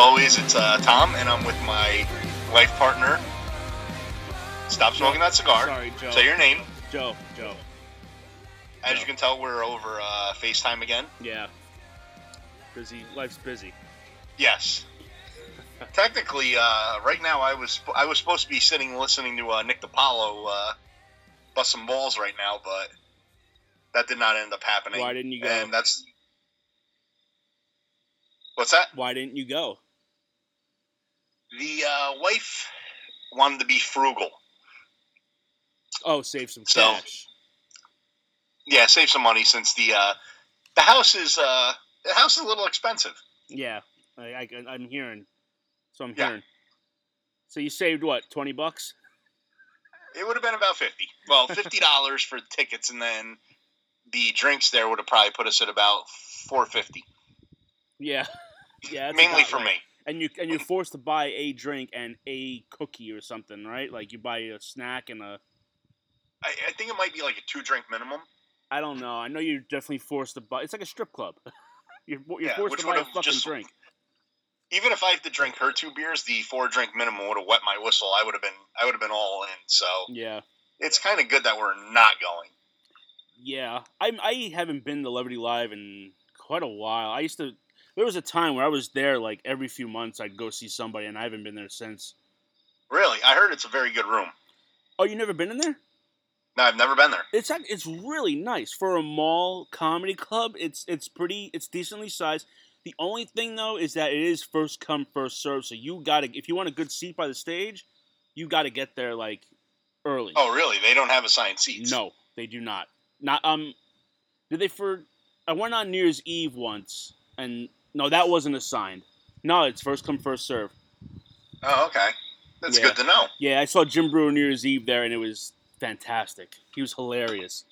always, it's uh, Tom, and I'm with my life partner. Stop smoking that cigar. Sorry, Joe. Say your name. Joe. Joe. As Joe. you can tell, we're over uh, FaceTime again. Yeah. Busy. Life's busy. Yes. Technically, uh, right now I was I was supposed to be sitting listening to uh, Nick DiPaolo uh, bust some balls right now, but that did not end up happening. Why didn't you go? And that's what's that? Why didn't you go? The uh, wife wanted to be frugal. Oh, save some So- cash. Yeah, save some money since the uh, the house is uh, the house is a little expensive. Yeah. I, I, am hearing. So I'm Yeah. hearing. So you saved what? Twenty bucks? It would have been about fifty. Well, fifty dollars for tickets, and then the drinks there would have probably put us at about four fifty, Yeah. Yeah. mainly for right. me. And you and you're forced to buy a drink and a cookie or something, right? Like you buy a snack and a. I, I think it might be like a two drink minimum. I don't know. I know you're definitely forced to buy. It's like a strip club. you're you're Yeah, forced which to buy a fucking just- drink. Even if I had to drink her two beers, the four drink minimum would have wet my whistle. I would have been I would have been all in. So Yeah. it's kind of good that we're not going. Yeah, I I haven't been to Levity Live in quite a while. I used to. There was a time where I was there like every few months. I'd go see somebody, and I haven't been there since. Really, I heard it's a very good room. Oh, you never been in there? No, I've never been there. It's it's really nice for a mall comedy club. It's it's pretty. It's decently sized. The only thing though is that it is first come first serve. So you gotta if you want a good seat by the stage, you gotta get there like early. Oh, really? They don't have assigned seats. No, they do not. Not um. Did they for? I went on New Year's Eve once, and no, that wasn't assigned. No, it's first come first serve. Oh, okay. That's Yeah. good to know. Yeah, I saw Jim Breuer New Year's Eve there, and it was fantastic. He was hilarious.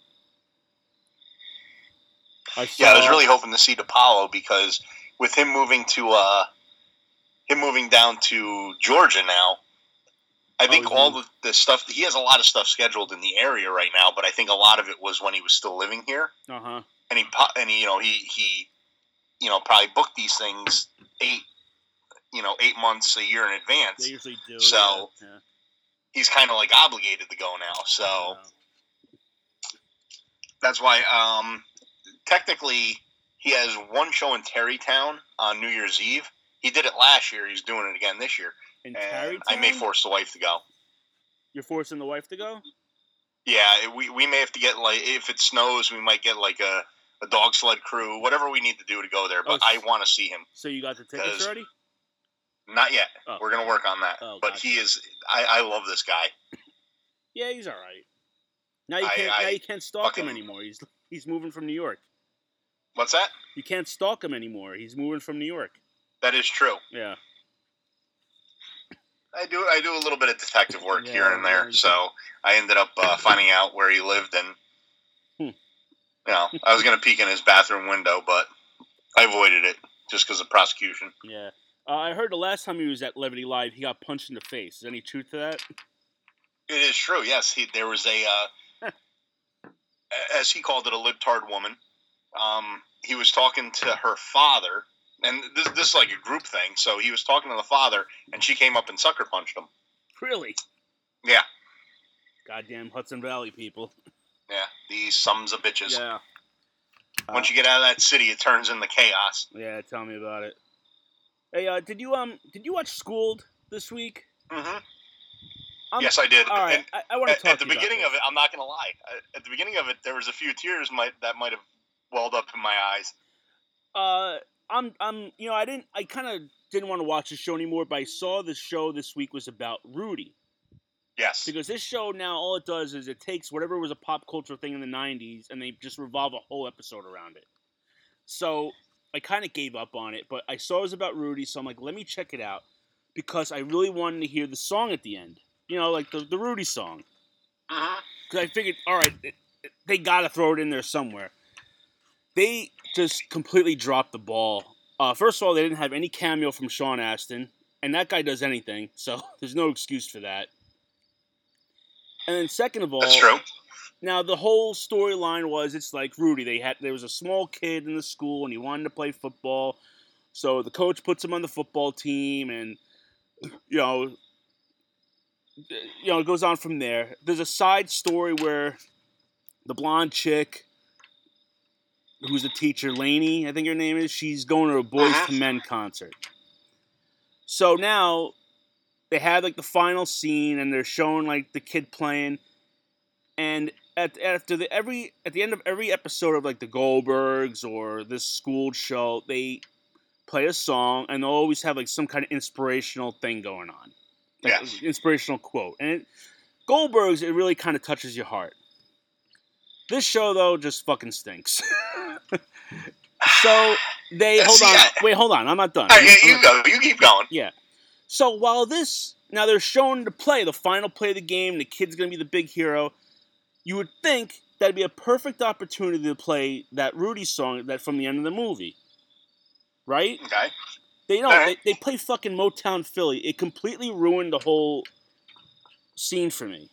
I saw, Yeah, I was really hoping to see DiPaolo because with him moving to uh him moving down to Georgia now, I Oh, think he's all the, the stuff he has a lot of stuff scheduled in the area right now, but I think a lot of it was when he was still living here, Uh huh. and he and he, you know he he you know probably book these things eight you know eight months a year in advance. They usually do. So- yeah, yeah. He's kind of like obligated to go now, so that's why um technically he has one show in Tarrytown on New Year's Eve. He did it last year. He's doing it again this year. in and I may force the wife to go. You're forcing the wife to go. Yeah, we, we may have to get like if it snows, we might get like a, a dog sled crew, whatever we need to do to go there. But Oh, I want to see him. So you got the tickets already? Not yet. Oh. We're gonna work on that. Oh, but gotcha. he is. I, I love this guy. Yeah, he's all right. Now you can't. now I you can't stalk him anymore. He's he's moving from New York. What's that? You can't stalk him anymore. He's moving from New York. That is true. Yeah. I do. I do a little bit of detective work here and there. So I ended up uh, finding out where he lived, and. Know, I was gonna peek in his bathroom window, but I avoided it just because of prosecution. Yeah. Uh, I heard the last time he was at Levity Live, he got punched in the face. Is any truth to that? It is true. Yes, he, there was a, uh, as he called it, a libtard woman. Um, he was talking to her father, and this, this is like a group thing. So he was talking to the father, and she came up and sucker punched him. Really? Yeah, Goddamn Hudson Valley people. yeah. These sums of bitches. Yeah. Once you get out of that city, it turns into chaos. Yeah, tell me about it. Hey, uh, did you um did you watch Schooled this week? Mm-hmm. Um, yes, I did. All right, And I, I want to at, talk at the to you about beginning of it, I'm not going to lie. At the beginning of it, there was a few tears might that might have welled up in my eyes. Uh, I'm I'm you know I didn't I kind of didn't want to watch the show anymore, but I saw the show this week was about Rudy Yes. because this show now all it does is it takes whatever was a pop culture thing in the '90s and they just revolve a whole episode around it. So I kind of gave up on it, but I saw it was about Rudy, so I'm like, let me check it out because I really wanted to hear the song at the end. You know, like the the Rudy song. because I figured, all right, it- they got to throw it in there somewhere. They just completely dropped the ball. Uh, first of all, they didn't have any cameo from Sean Astin, and that guy does anything, so there's no excuse for that. And then second of all, That's true. now the whole storyline was it's like Rudy. They had there was a small kid in the school and he wanted to play football, so the coach puts him on the football team, and you know, you know, it goes on from there. There's a side story where the blonde chick, who's a teacher, Lainey, I think her name is, she's going to a Boyz Uh-huh. II Men concert. So now they have like the final scene, and they're showing like the kid playing, and at after the every at the end of every episode of like the Goldbergs or this school show, they play a song, and they'll always have like some kind of inspirational thing going on, like Yes. inspirational quote. And it, Goldbergs, it really kind of touches your heart. This show though just fucking stinks. so they hold See, on, I- wait, hold on, I'm not done. All right, I'm yeah, not- you go. You keep going. So while this now they're shown to play, the final play of the game, the kid's gonna be the big hero. You would think that'd be a perfect opportunity to play that Rudy song that from the end of the movie, right? Okay. They don't. Alright. They, they play fucking Motown Philly. It completely ruined the whole scene for me.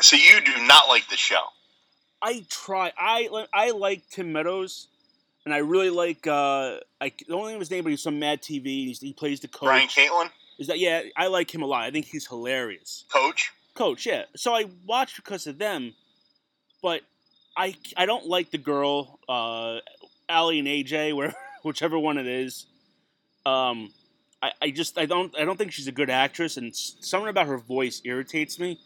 So you do not like the show. I try. I I like Tim Meadows, and I really like. uh I the only name his name, but he's from Mad TV. He's, he plays the coach. Bryan Callen, Is that yeah? I like him a lot. I think he's hilarious. coach. Coach, yeah. So I watched because of them, but I I don't like the girl, uh, Aly and AJ, where whichever one it is. Um, I, I just I don't I don't think she's a good actress, and something about her voice irritates me.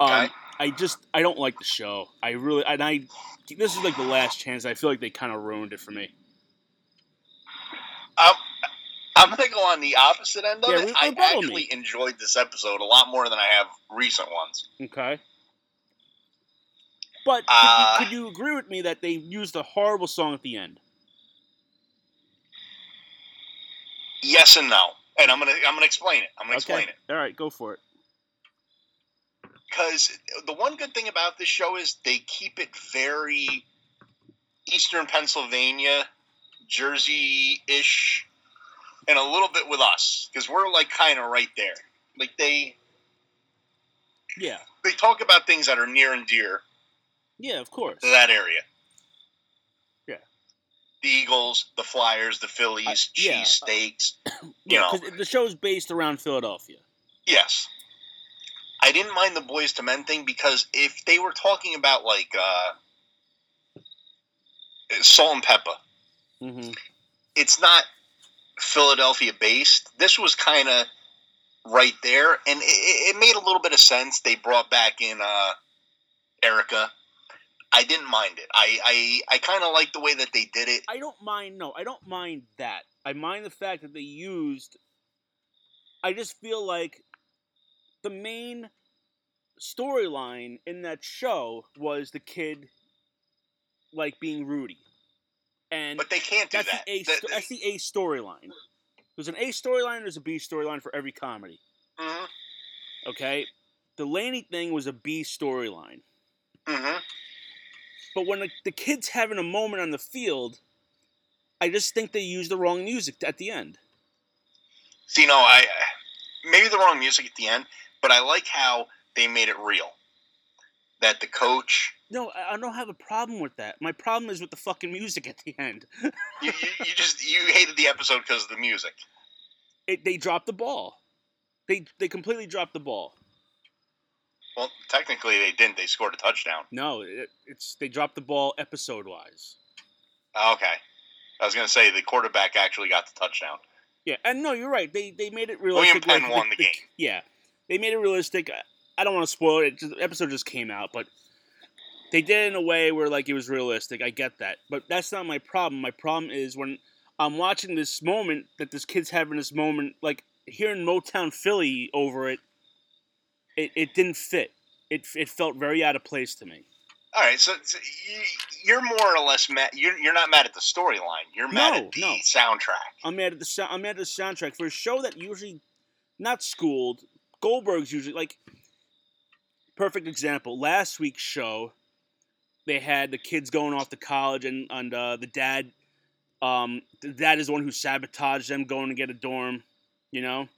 Um, Okay. I just I don't like the show. I really and I this is like the last chance. I feel like they kind of ruined it for me. Um, I'm gonna go on the opposite end of Yeah, it. I actually me. enjoyed this episode a lot more than I have recent ones. Okay. But could, Uh, you, could you agree with me that they used a horrible song at the end? Yes and no, and I'm gonna I'm gonna explain it. I'm gonna explain it All right, go for it. Because the one good thing about this show is they keep it very Eastern Pennsylvania, Jersey ish, and a little bit with us because we're like kind of right there. Like they Yeah. they talk about things that are near and dear Yeah, of course. to that area. Yeah. The Eagles, the Flyers, the Phillies, I- yeah. cheese steaks. yeah, know. because the show's based around Philadelphia. Yes. I didn't mind the Boyz II Men thing because if they were talking about like uh, Salt-N-Pepa, Mm-hmm. it's not Philadelphia based. This was kind of right there, and it, it made a little bit of sense. They brought back in uh, Erica. I didn't mind it. I I, I kind of like the way that they did it. I don't mind. No, I don't mind that. I mind the fact that they used. I just feel like the main storyline in that show was the kid, like being Rudy, and But they can't do that's that. the A. The- sto- the- that's the A storyline. There's an A storyline. There's a B storyline for every comedy. Mhm, Okay, the Lainey thing was a B storyline. mhm. But when the, the kid's having a moment on the field, I just think they used the wrong music at the end. See, no, I maybe the wrong music at the end, but I like how they made it real. That the coach, No, I don't have a problem with that. My problem is with the fucking music at the end. you, you, you just you hated the episode because of the music. It, they dropped the ball. They they completely dropped the ball. Well, technically they didn't. They scored a touchdown. No, it, it's they dropped the ball episode wise. Okay, I was gonna say the quarterback actually got the touchdown. Yeah, and no, you're right. They they made it real. William. Penn won the game. Yeah, they made it realistic. I- don't want to spoil it. The episode just came out, but they did it in a way where like it was realistic. I get that, but that's not my problem. My problem is when I'm watching this moment that this kid's having this moment, like hearing Motown Philly over it. It, it didn't fit. It, it felt very out of place to me. All right, so, so you, you're more or less mad. You're, you're not mad at the storyline. You're mad No, at the no. soundtrack. I'm mad at the I'm mad at the soundtrack for a show that usually not schooled. Goldberg's usually like perfect example. Last week's show, they had the kids going off to college, and and uh, the dad, um, the dad is the one who sabotaged them going to get a dorm. You know,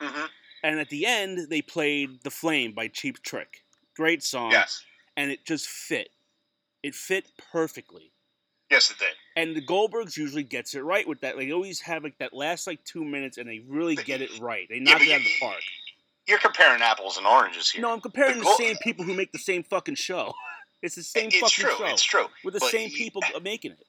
hmm And at the end, they played "The Flame" by Cheap Trick. Great song, Yes. and it just fit. It fit perfectly. Yes, it did. And the Goldbergs usually gets it right with that. They always have like that last like two minutes, and they really get it right. They knock but it out of the park. You're comparing apples and oranges here. No, I'm comparing The the, same people who make the same fucking show. It's the same it's fucking true. show It's true. with the but same people making it.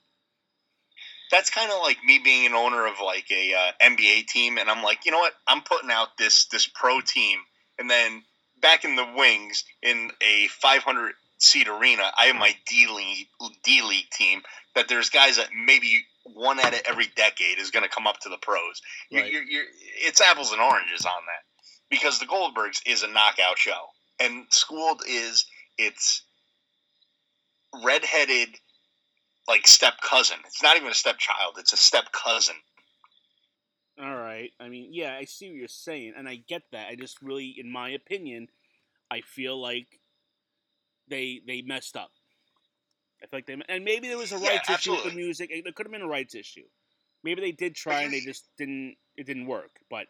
That's kind of like me being an owner of like a uh, NBA team, and I'm like, you know what? I'm putting out this this pro team, and then back in the wings in a 500 seat arena, I have my D league D league team. That there's guys that maybe one out of every decade is going to come up to the pros. You're, Right. you're, you're, it's apples and oranges on that because the Goldbergs is a knockout show, and Schooled is it's redheaded like step cousin. It's not even a stepchild; it's a step cousin. All right. I mean, yeah, I see what you're saying, and I get that. I just really, in my opinion, I feel like they they messed up. I feel like they and maybe there was a Yeah, rights issue with the music. There could have been a rights issue. Maybe they did try and they just didn't. It didn't work. But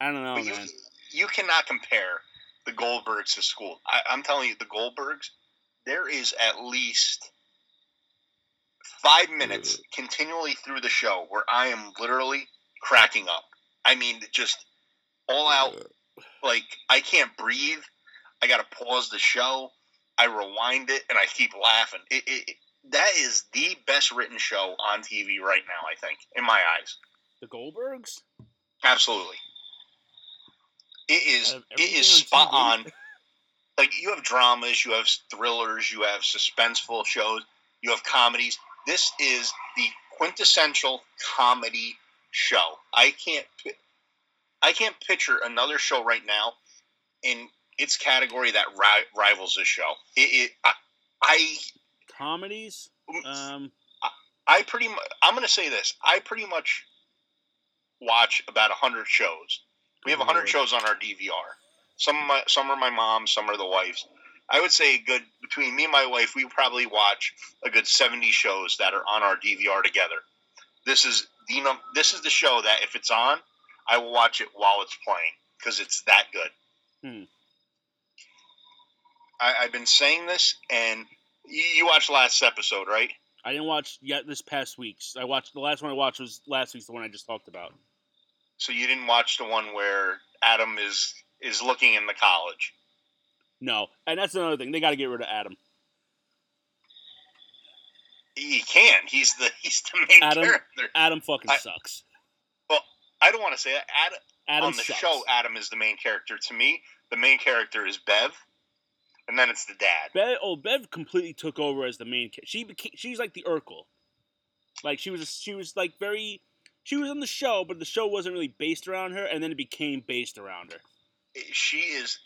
I don't know, but you, man. you cannot compare the Goldbergs to School. I, I'm telling you, the Goldbergs. There is at least five minutes continually through the show where I am literally cracking up. I mean, just all out like I can't breathe. I got to pause the show. I rewind it and I keep laughing. It, it, it- that is the best written show on TV right now. I think, in my eyes, The Goldbergs. absolutely. It is. It is spot on. Like you have dramas, you have thrillers, you have suspenseful shows, you have comedies. This is the quintessential comedy show. I can't. I can't picture another show right now in its category that ri- rivals this show. It, it I, I, Comedies. Um. I pretty much. I'm going to say this. I pretty much watch about hundred shows. We have Good hundred shows on our DVR. Some of my, some are my mom, some are the wife's. I would say good between me and my wife, we probably watch a good seventy shows that are on our DVR together. This is the this is the show that if it's on, I will watch it while it's playing because it's that good. Hmm. I, I've been saying this, and you, you watched last episode, right? I didn't watch yet this past week's. I watched the last one I watched was last week's, the one I just talked about. So you didn't watch the one where Adam is is looking in the college. No, and that's another thing. They got to get rid of Adam. He can. He's the he's the main Adam- character. Adam fucking I- sucks. Well, I don't want to say that. Adam, Adam on the sucks. show, Adam is the main character. To me, the main character is Bev, and then it's the dad. Bev, oh, Bev completely took over as the main. She became, she's like the Urkel. Like she was, she was like very. She was on the show, but the show wasn't really based around her, and then it became based around her. She is.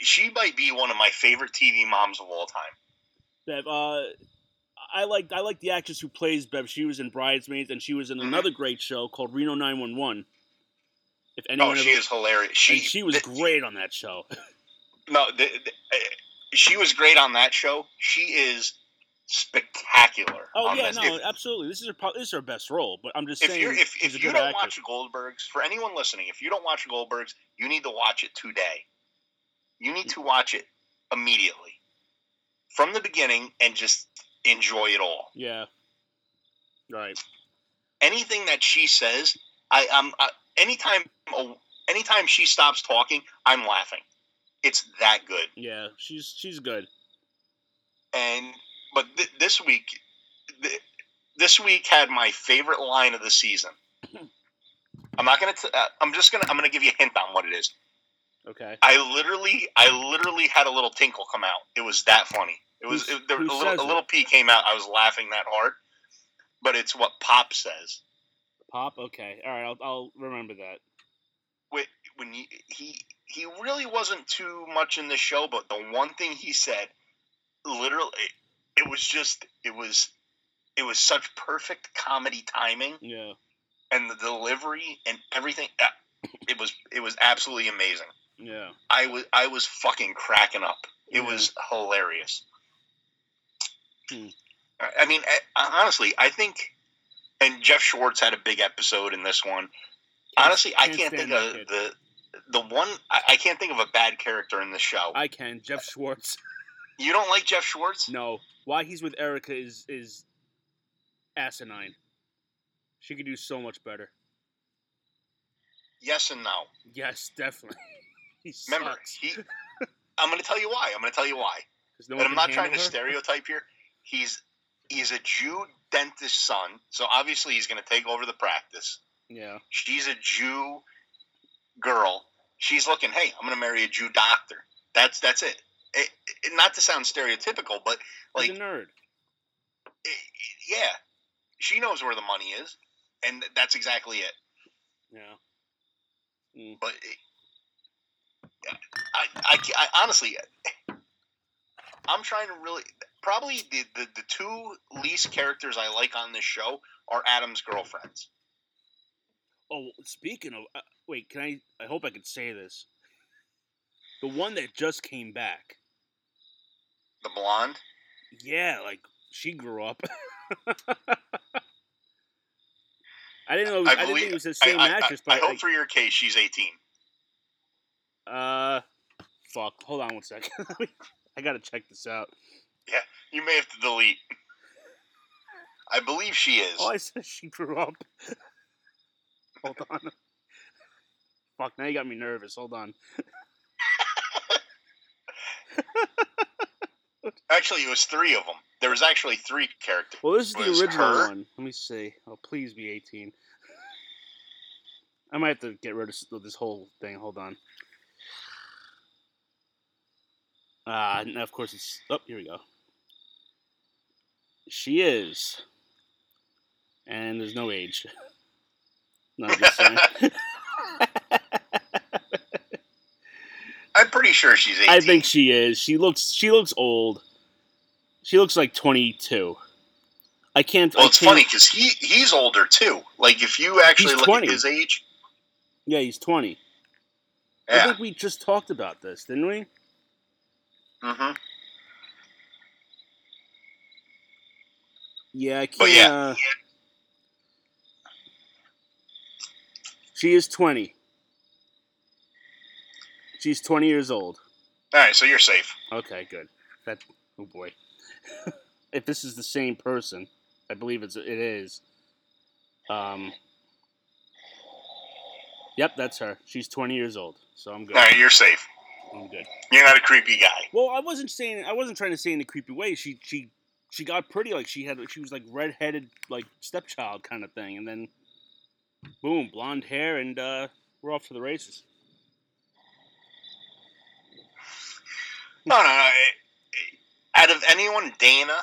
She might be one of my favorite TV moms of all time. Bev, uh, I like I like the actress who plays Bev. She was in Bridesmaids, and she was in Mhm. another great show called Reno Nine One One. If anyone Oh, she ever, is hilarious. She and she was th- great on that show. No, the, the, uh, she was great on that show. She is spectacular. Oh yeah, this. no, If- absolutely. This is her this is her best role, but I'm just if saying if, if you don't actress. watch Goldbergs, for anyone listening, if you don't watch Goldbergs, you need to watch it today. You need to watch it immediately from the beginning and just enjoy it all. Yeah. Right. Anything that she says, I am uh, anytime anytime she stops talking, I'm laughing. It's that good. Yeah, she's she's good. And but th- this week, th- this week had my favorite line of the season. I'm not gonna. T- uh, I'm just gonna. I'm gonna give you a hint on what it is. Okay. I literally, I literally had a little tinkle come out. It was that funny. It was it, there, a, little, a little pee came out. I was laughing that hard, but it's what Pop says. Pop. Okay. All right. I'll I'll remember that. When, when he, he he really wasn't too much in the show, but the one thing he said, literally, it, was just it was it was such perfect comedy timing Yeah. and the delivery and everything. uh, It was it was absolutely amazing. Yeah. I was I was fucking cracking up. It Yeah. was hilarious. Hmm. I mean, I- honestly, I think, and Jeff Schwartz had a big episode in this one. Can't- honestly, I can't can't think of kid. the the one I can't think of a bad character in the show. I can. Jeff Schwartz. you don't like Jeff Schwartz? No. Why he's with Erica is is asinine. She could do so much better. Yes and no. Yes, definitely. he Remember, he. I'm going to tell you why. I'm going to tell you why. no and I'm not trying to her. stereotype here. He's he's a Jew dentist son, so obviously he's going to take over the practice. Yeah. She's a Jew girl. She's looking, hey, I'm going to marry a Jew doctor. That's that's it. It- it- Not to sound stereotypical, but like, He's a nerd. it- yeah, she knows where the money is, and that's exactly it. Yeah. But it, I, I, I honestly, I'm trying to really probably the, the the two least characters I like on this show are Adam's girlfriends. Oh, speaking of, uh, wait, can I? I hope I can say this. The one that just came back. The blonde. Yeah, like she grew up. I didn't know. It was, I, didn't think it was the same I- actress, I, I but hope like, for your case she's 18. uh, fuck. Hold on one second. I gotta check this out. Yeah, you may have to delete. I believe she is. Oh, I said she grew up. Hold on. Fuck, now you got me nervous. Hold on. Actually, it was three of them. There was actually three characters. Well, this is the original her- one. Let me see. Oh, please be 18. I might have to get rid of this whole thing. Hold on. Ah, uh, of course it's. Oh, here we go. She is. And there's no age. No, I'm just saying. I'm pretty sure she's 18. I think she is. She looks. She looks old. She looks like 22. I can't. Well, I it's can't, funny because he he's older too. Like if you actually look 20. at his age, Yeah, he's 20. I think we just talked about this, didn't we? hmm Yeah, I can't. But yeah. uh, she is 20. She's 20 years old. All right, so you're safe. Okay, good. That oh boy. if this is the same person, I believe it's it is. Um Yep, that's her. She's 20 years old. So I'm good. All right, you're safe. I'm good. You're not a creepy guy. Well, I wasn't saying I wasn't trying to say in a creepy way. She she she got pretty like she had she was like redheaded like stepchild kind of thing, and then boom, blonde hair, and uh, we're off to the races. No, no, no. Out of anyone, Dana,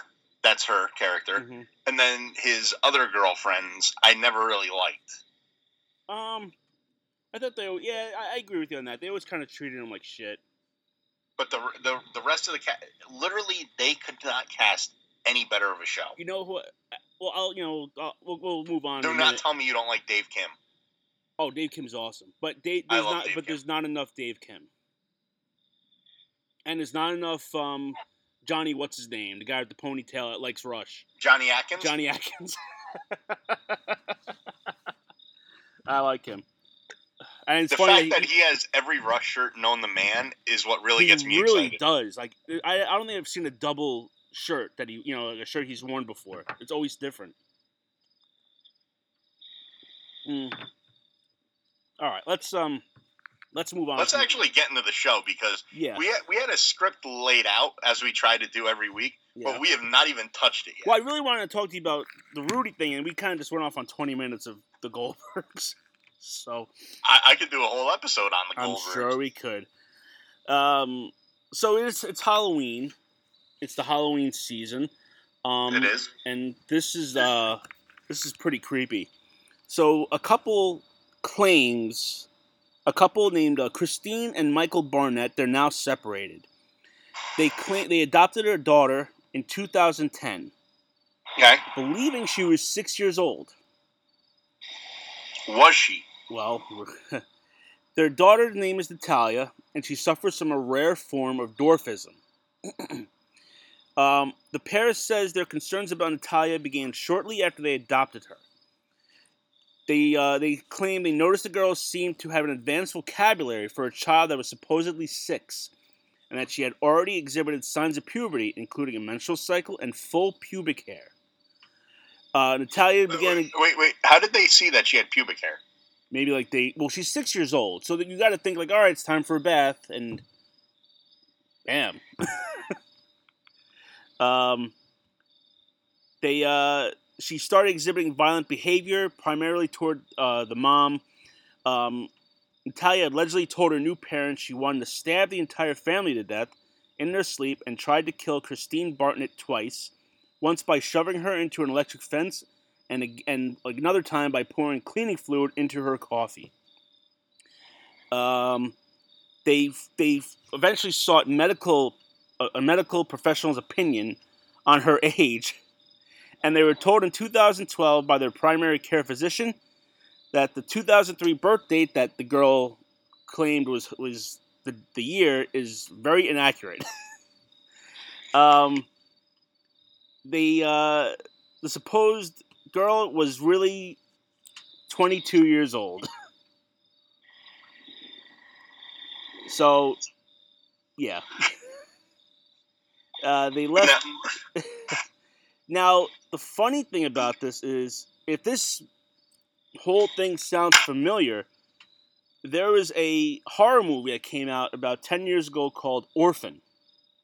that's her character, Mhm. and then his other girlfriends, I never really liked. Um, I thought they yeah I, I agree with you on that. They always kind of treated him like shit. But the the the rest of the cast, literally, they could not cast any better of a show. You know who? Well, I'll you know I'll, we'll, we'll move on. Do not tell me you don't like Dave Kim. Oh, Dave Kim's awesome, but Dave, there's not, Dave but Kim. there's not enough Dave Kim, and there's not enough um, Johnny. What's his name? The guy with the ponytail that likes Rush. Johnny Atkins. Johnny Atkins. I like him, and it's the funny fact that he has every Rush shirt known the man is what really gets me really excited. does. Like I, I don't think I've seen a double shirt that he, you know, a shirt he's worn before. It's always different. Mm. All right, let's um, let's move on. Let's actually get into the show because yeah, we had, we had a script laid out as we try to do every week, yeah. but we have not even touched it yet. Well, I really wanted to talk to you about the Rudy thing, and we kind of just went off on twenty minutes of the Goldbergs. So I, I could do a whole episode on the I'm Goldbergs. sure we could. Um, so it's it's Halloween. It's the Halloween season. Um, it is. and this is uh this is pretty creepy. So a couple claims, a couple named uh, Christine and Michael Barnett. They're now separated. They claim they adopted their daughter in 2010, Okay. believing she was six years old. Was she? Well, their daughter's name is Natalia, and she suffers from a rare form of dwarfism. um, the pair says their concerns about Natalia began shortly after they adopted her. They uh, they claim they noticed the girl seemed to have an advanced vocabulary for a child that was supposedly six, and that she had already exhibited signs of puberty, including a menstrual cycle and full pubic hair. Uh, Natalia began Wait, wait, wait. How did they see that she had pubic hair? maybe like they well she's six years old, so that you got to think like all right, it's time for a bath, and bam. um, they uh, she started exhibiting violent behavior, primarily toward uh, the mom. Um, Natalia allegedly told her new parents she wanted to stab the entire family to death in their sleep and tried to kill Christine Bartlett twice, once by shoving her into an electric fence, and and another time by pouring cleaning fluid into her coffee. Um, they they eventually sought medical a medical professional's opinion on her age, and they were told in 2012 by their primary care physician that the 2003 birth date that the girl claimed was was the, the year is very inaccurate. um, the uh, the supposed girl was really 22 years old. so, yeah. Uh, they left. Now, the funny thing about this is, if this whole thing sounds familiar, there was a horror movie that came out about 10 years ago called Orphan.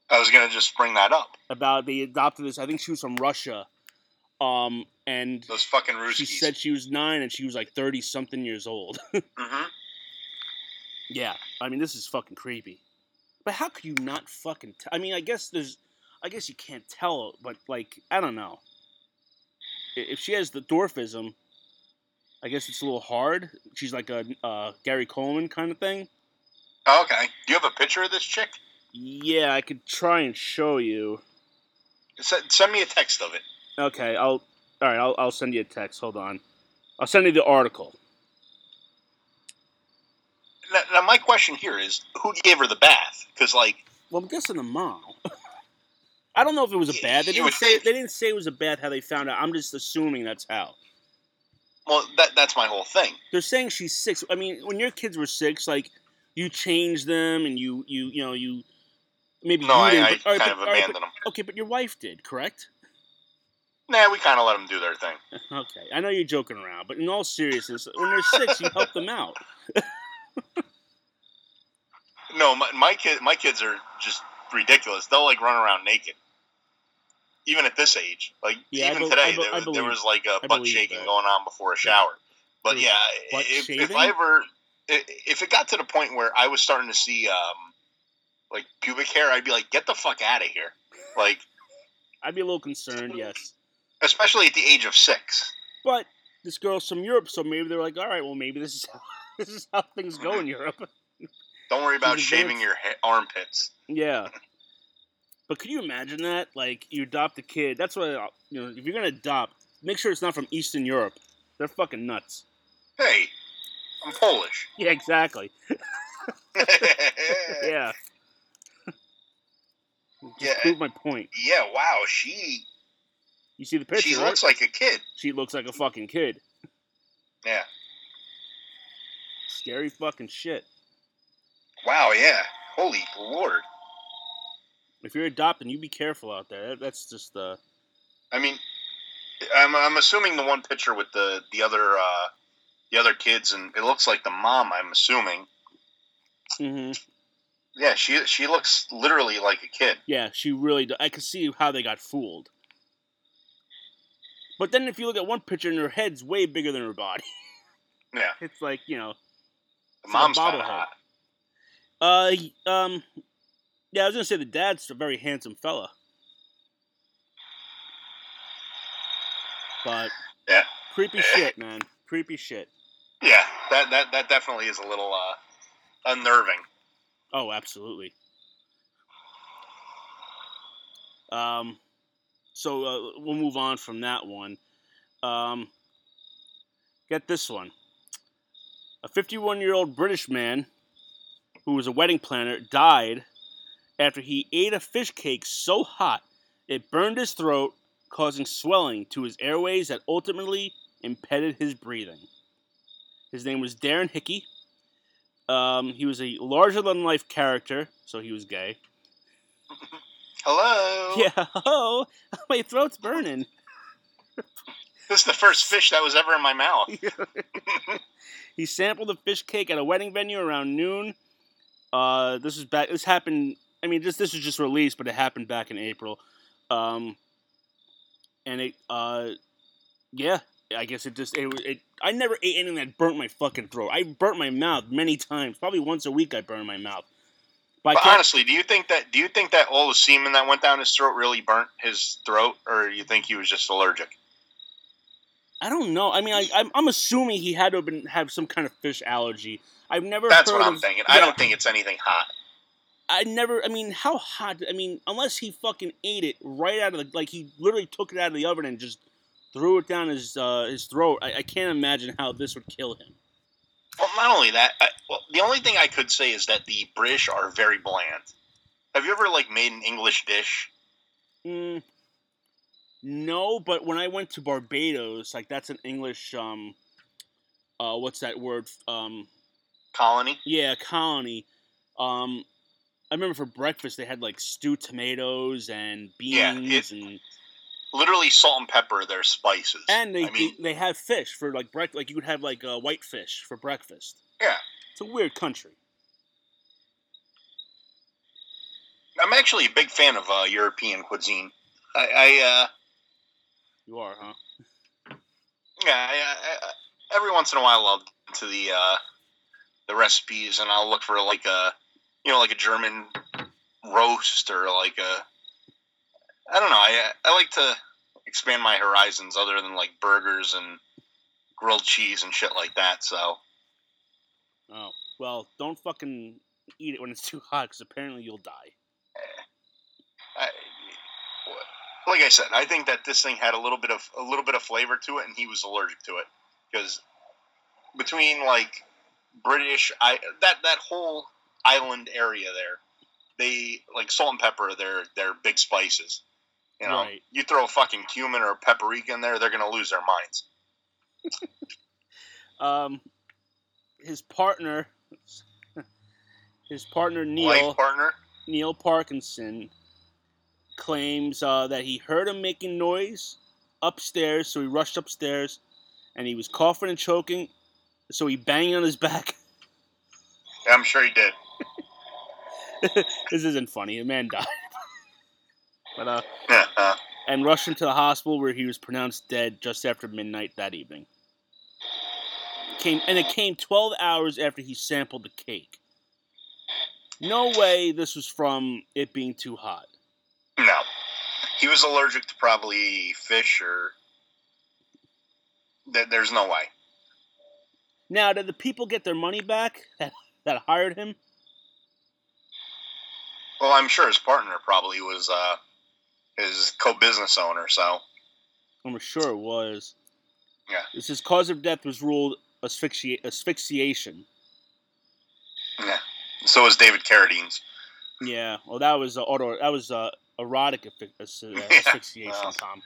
I was gonna just bring that up. About they adopted this, I think she was from Russia. Um, and Those fucking she said she was nine and she was like 30 something years old. hmm yeah, I mean, this is fucking creepy. But how could you not fucking. T- I mean, I guess there's. I guess you can't tell, but like, I don't know. If she has the dwarfism, I guess it's a little hard. She's like a uh, Gary Coleman kind of thing. Oh, okay. Do you have a picture of this chick? Yeah, I could try and show you. Send, send me a text of it. Okay, I'll. All right, I'll, I'll send you a text. Hold on. I'll send you the article. Now, now my question here is, who gave her the bath? Because like, Well, I'm guessing the mom. I don't know if it was a bad. They didn't say. They didn't say it was a bad how they found out. I'm just assuming that's how. well, that that's my whole thing. they're saying she's six. I mean, when your kids were six, like you change them and you you you know you maybe No, you I, didn't. I but- kind but- of all right, abandoned them. but- okay, but your wife did, correct? Nah, we kind of let them do their thing. Okay, I know you're joking around, but in all seriousness, when they're six, you help them out. No, my, my kid, my kids are just ridiculous. They'll like run around naked, even at this age. Like Yeah, even bel- today, I bel- there, there was like a butt shaking that. going on before a shower. But yeah, if, if? I ever, if it got to the point where I was starting to see um, like pubic hair, I'd be like, get the fuck out of here. Like, I'd be a little concerned, yes, especially at the age of six. but this girl's from Europe, so maybe they're like, all right, well, maybe this is how, this is how things go in Europe. Don't worry about shaving your ha- armpits. Yeah. But could you imagine that? Like, you adopt a kid. That's what, I- uh, you know, if you're going to adopt, make sure it's not from Eastern Europe. They're fucking nuts. Hey, I'm Polish. Yeah, exactly. Yeah. Just Yeah. prove my point. Yeah, wow, she You see the picture, she right? looks like a kid. she looks like a fucking kid. Yeah. Scary fucking shit. Wow, yeah. Holy lord. If you're adopting, you be careful out there. That- That's just uh I mean, I'm I'm assuming the one picture with the the other uh the other kids and it looks like the mom. I'm assuming. Mm-hmm. Yeah, she she looks literally like a kid. Yeah, she really. Do- I can see how they got fooled. But then, if you look at one picture, and her head's way bigger than her body. Yeah, It's like you know, the like mom's kind of bobblehead. hot. uh, um, yeah, I was gonna say the dad's a very handsome fella. But Yeah. creepy shit, man. Creepy shit. Yeah, that that that definitely is a little uh unnerving. Oh, absolutely. Um, so uh, we'll move on from that one. Um, get this one. A 51 year old British man who was a wedding planner died after he ate a fish cake so hot it burned his throat, causing swelling to his airways that ultimately impeded his breathing. His name was Darren Hickey. Um, he was a larger than life character, so he was gay. Hello. Yeah. Oh, my throat's burning. This is the first fish that was ever in my mouth. He sampled the fish cake at a wedding venue around noon. Uh, this was back. This happened. I mean, this this was just released, but it happened back in April. Um, and it, uh, yeah, I guess it just it, it. I never ate anything that burnt my fucking throat. I burnt my mouth many times. Probably once a week, I burn my mouth. But, But honestly, do you think that do you think that all the semen that went down his throat really burnt his throat, or you think he was just allergic? I don't know. I mean, I, I'm, I'm assuming he had to have been have some kind of fish allergy. I've never. That's heard what I'm of- thinking. I don't think it's anything hot. I never. I mean, how hot? I mean, unless he fucking ate it right out of the like he literally took it out of the oven and just threw it down his uh, his throat. I, I can't imagine how this would kill him. Well, not only that, I, well, the only thing I could say is that the British are very bland. Have you ever like made an English dish? Mm, no, but when I went to Barbados, like that's an English um, uh, what's that word? Um, Colony? yeah, colony. Um, I remember for breakfast they had like stewed tomatoes and Yeah, beans it- and Literally salt and pepper their spices. and they I mean, they, they have fish for like breakfast. Like you would have like uh, white fish for breakfast. yeah. It's a weird country. I'm actually a big fan of uh, European cuisine. I, I uh, You are, huh? yeah, I, I, I, every once in a while I'll get to the uh, the recipes and I'll look for like a you know like a German roast or like a I don't know. I I like to expand my horizons other than like burgers and grilled cheese and shit like that. So Oh well, don't fucking eat it when it's too hot, because apparently you'll die. Eh, I, like I said, I think that this thing had a little bit of a little bit of flavor to it, and he was allergic to it because between like British, I that that whole island area there, they like salt and pepper. They're they're big spices. You know, Right. you throw a fucking cumin or a paprika in there, they're gonna lose their minds. Um, his partner, his partner Neil Life partner. Neil Parkinson claims uh, that he heard him making noise upstairs, so he rushed upstairs, and he was coughing and choking, so he banged on his back. I'm sure he did. this isn't funny. A man died. but uh, Uh, and rushed him to the hospital where he was pronounced dead just after midnight that evening. Came and it came 12 hours after he sampled the cake. No way this was from it being too hot. no, he was allergic to probably fish or. There's no way. Now, did the people get their money back that, that hired him? Well, I'm sure his partner probably was uh, his co-business owner. So I'm sure it was. Yeah. This his cause of death was ruled asphyxi- asphyxiation. yeah. So was David Carradine's. Yeah. Well, that was uh, auto. That was uh, erotic uh, Yeah, asphyxiation, well. Tom.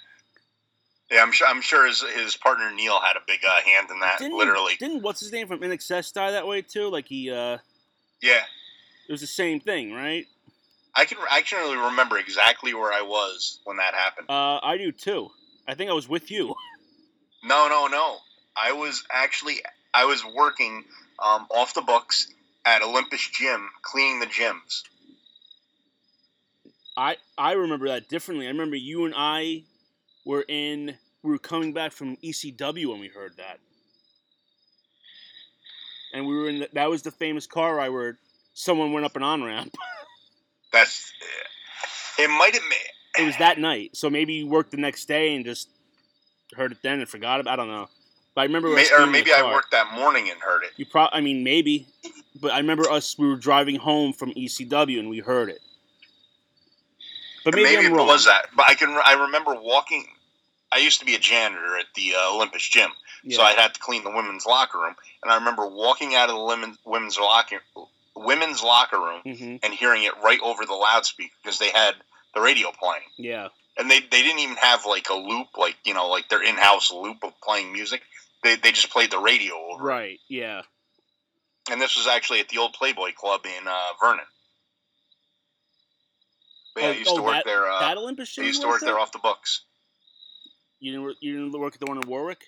Yeah, I'm sure. I'm sure his his partner Neil had a big uh, hand in that. Didn't literally. Didn't what's his name from INXS die that way too? Like he, uh, Yeah, it was the same thing, right? I can I can really remember exactly where I was when that happened. Uh, I do too. I think I was with you. No, no, no. I was actually I was working um, off the books at Olympus Gym, cleaning the gyms. I I remember that differently. I remember you and I were in. We were coming back from ECW when we heard that, and we were in. The, that was the famous car ride where someone went up an on ramp. That's it. Might have been. it was that night, so maybe you worked the next day and just heard it then and forgot about. It. I don't know, but I remember. May, or maybe I worked that morning and heard it. You pro. I mean, maybe, but I remember us. We were driving home from ECW and we heard it. But maybe, maybe it wrong. was that. But I can. I remember walking. I used to be a janitor at the uh, Olympus Gym, Yeah. so I had to clean the women's locker room. And I remember walking out of the women, women's locker women's locker room hmm and hearing it right over the loudspeaker because they had the radio playing. Yeah. and they they didn't even have like a loop like you know like their in-house loop of playing music They they just played the radio over. it. Right. Yeah. And this was actually at the old Playboy Club in uh, Vernon. They Oh, used to oh, work that- there. Uh, that Olympus you used to work there off the books. You didn't. wor- You didn't work at the one in Warwick.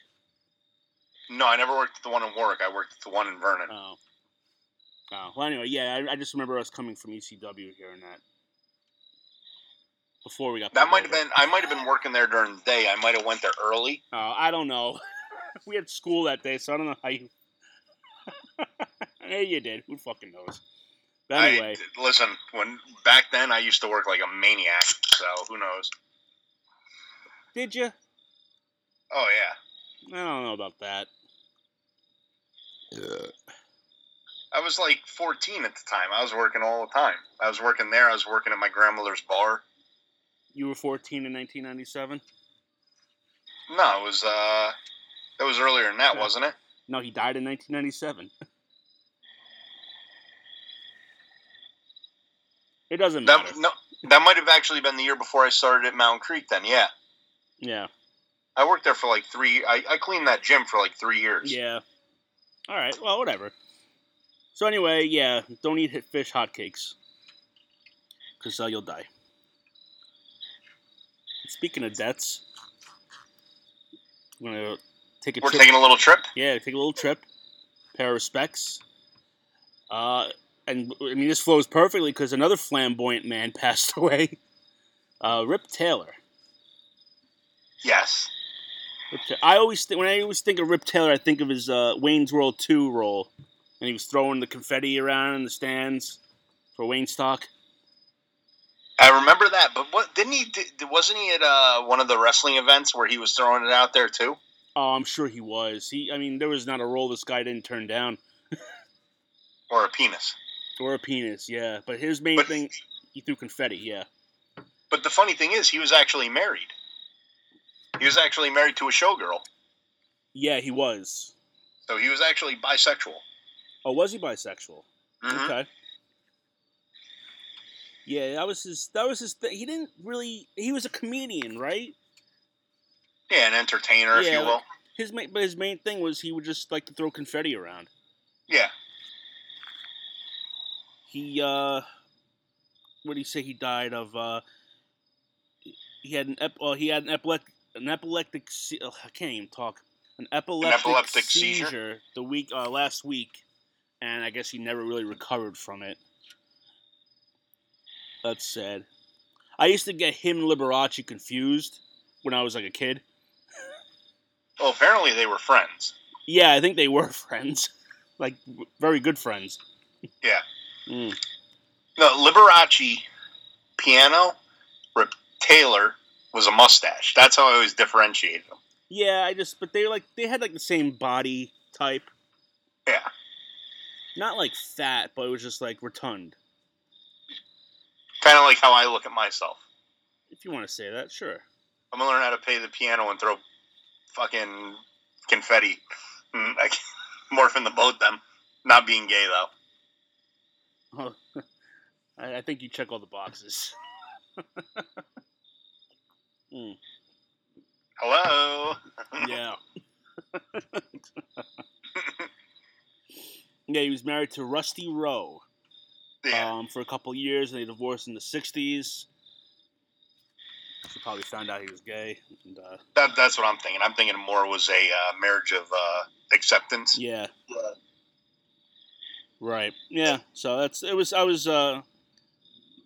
No, I never worked at the one in Warwick. I worked at the one in Vernon. Oh. Oh. Well, anyway, yeah. I, I just remember us coming from ECW here and that. Before we got. that might have been. I might have been working there during the day. I might have went there early. Oh, I don't know. we had school that day, so I don't know how you. yeah, you did. Who fucking knows? But anyway, I, listen, when back then I used to work like a maniac. So who knows? did you? Oh yeah, I don't know about that. I was like 14 at the time. I was working all the time. I was working there. I was working at my grandmother's bar. You were 14 in 1997. No, it was uh, it was earlier than that, wasn't it? No, he died in 1997. it doesn't matter. That no, that might have actually been the year before I started at Mountain Creek. Then yeah, Yeah. I worked there for like three. I, I cleaned that gym for like three years. Yeah. All right. Well, whatever. So anyway, yeah, don't eat fish hotcakes, because uh, you'll die. Speaking of deaths, I'm gonna take a We're trip. taking a little trip. yeah, take a little trip. Pair of respects. Uh, and I mean, this flows perfectly because another flamboyant man passed away. Uh, Rip Taylor. Yes. I always think when I always think of Rip Taylor, I think of his uh, Wayne's World Two role, and he was throwing the confetti around in the stands for Waynestock. I remember that, but what didn't he? Wasn't he at uh, one of the wrestling events where he was throwing it out there too? Oh, I'm sure he was. He, I mean, there was not a role this guy didn't turn down, Or a penis? or a penis. Yeah, but his main But- thing, he threw confetti. Yeah. But the funny thing is, he was actually married. He was actually married to a showgirl, Yeah, he was. so he was actually bisexual. Oh, was he bisexual? Mhm. Okay. Yeah, that was his. That was his. Th- he didn't really. He was a comedian, right? Yeah, an entertainer, if Yeah, you will. His main, but his main thing was he would just like to throw confetti around. Yeah. He uh, what did he say? He died of uh, he had an ep- well, he had an epileptic an epileptic. Se- I can't even talk. An epileptic, epileptic seizure, seizure? the week uh, last week, and I guess he never really recovered from it. That's sad. I used to get him and Liberace confused when I was like a kid. Well, apparently they were friends. Yeah, I think they were friends, like very good friends. Yeah. Mm. No, Liberace piano, Rip Taylor was a mustache. That's how I always differentiated them. Yeah, I just but they like they had like the same body type. Yeah. Not like fat, but it was just like rotund. Kind of like how I look at myself. If you want to say that, sure. I'm gonna learn how to play the piano and throw fucking confetti. I can morph into both them. Not being gay though. I, I think you check all the boxes. Mm, Hello. yeah. Yeah, he was married to Rusty Rowe Yeah. um, for a couple years, and they divorced in the '60s. She probably found out he was gay, and uh, that, that's what I'm thinking. I'm thinking more was a uh, marriage of uh, acceptance. yeah, right, yeah. So that's it. Was I was uh,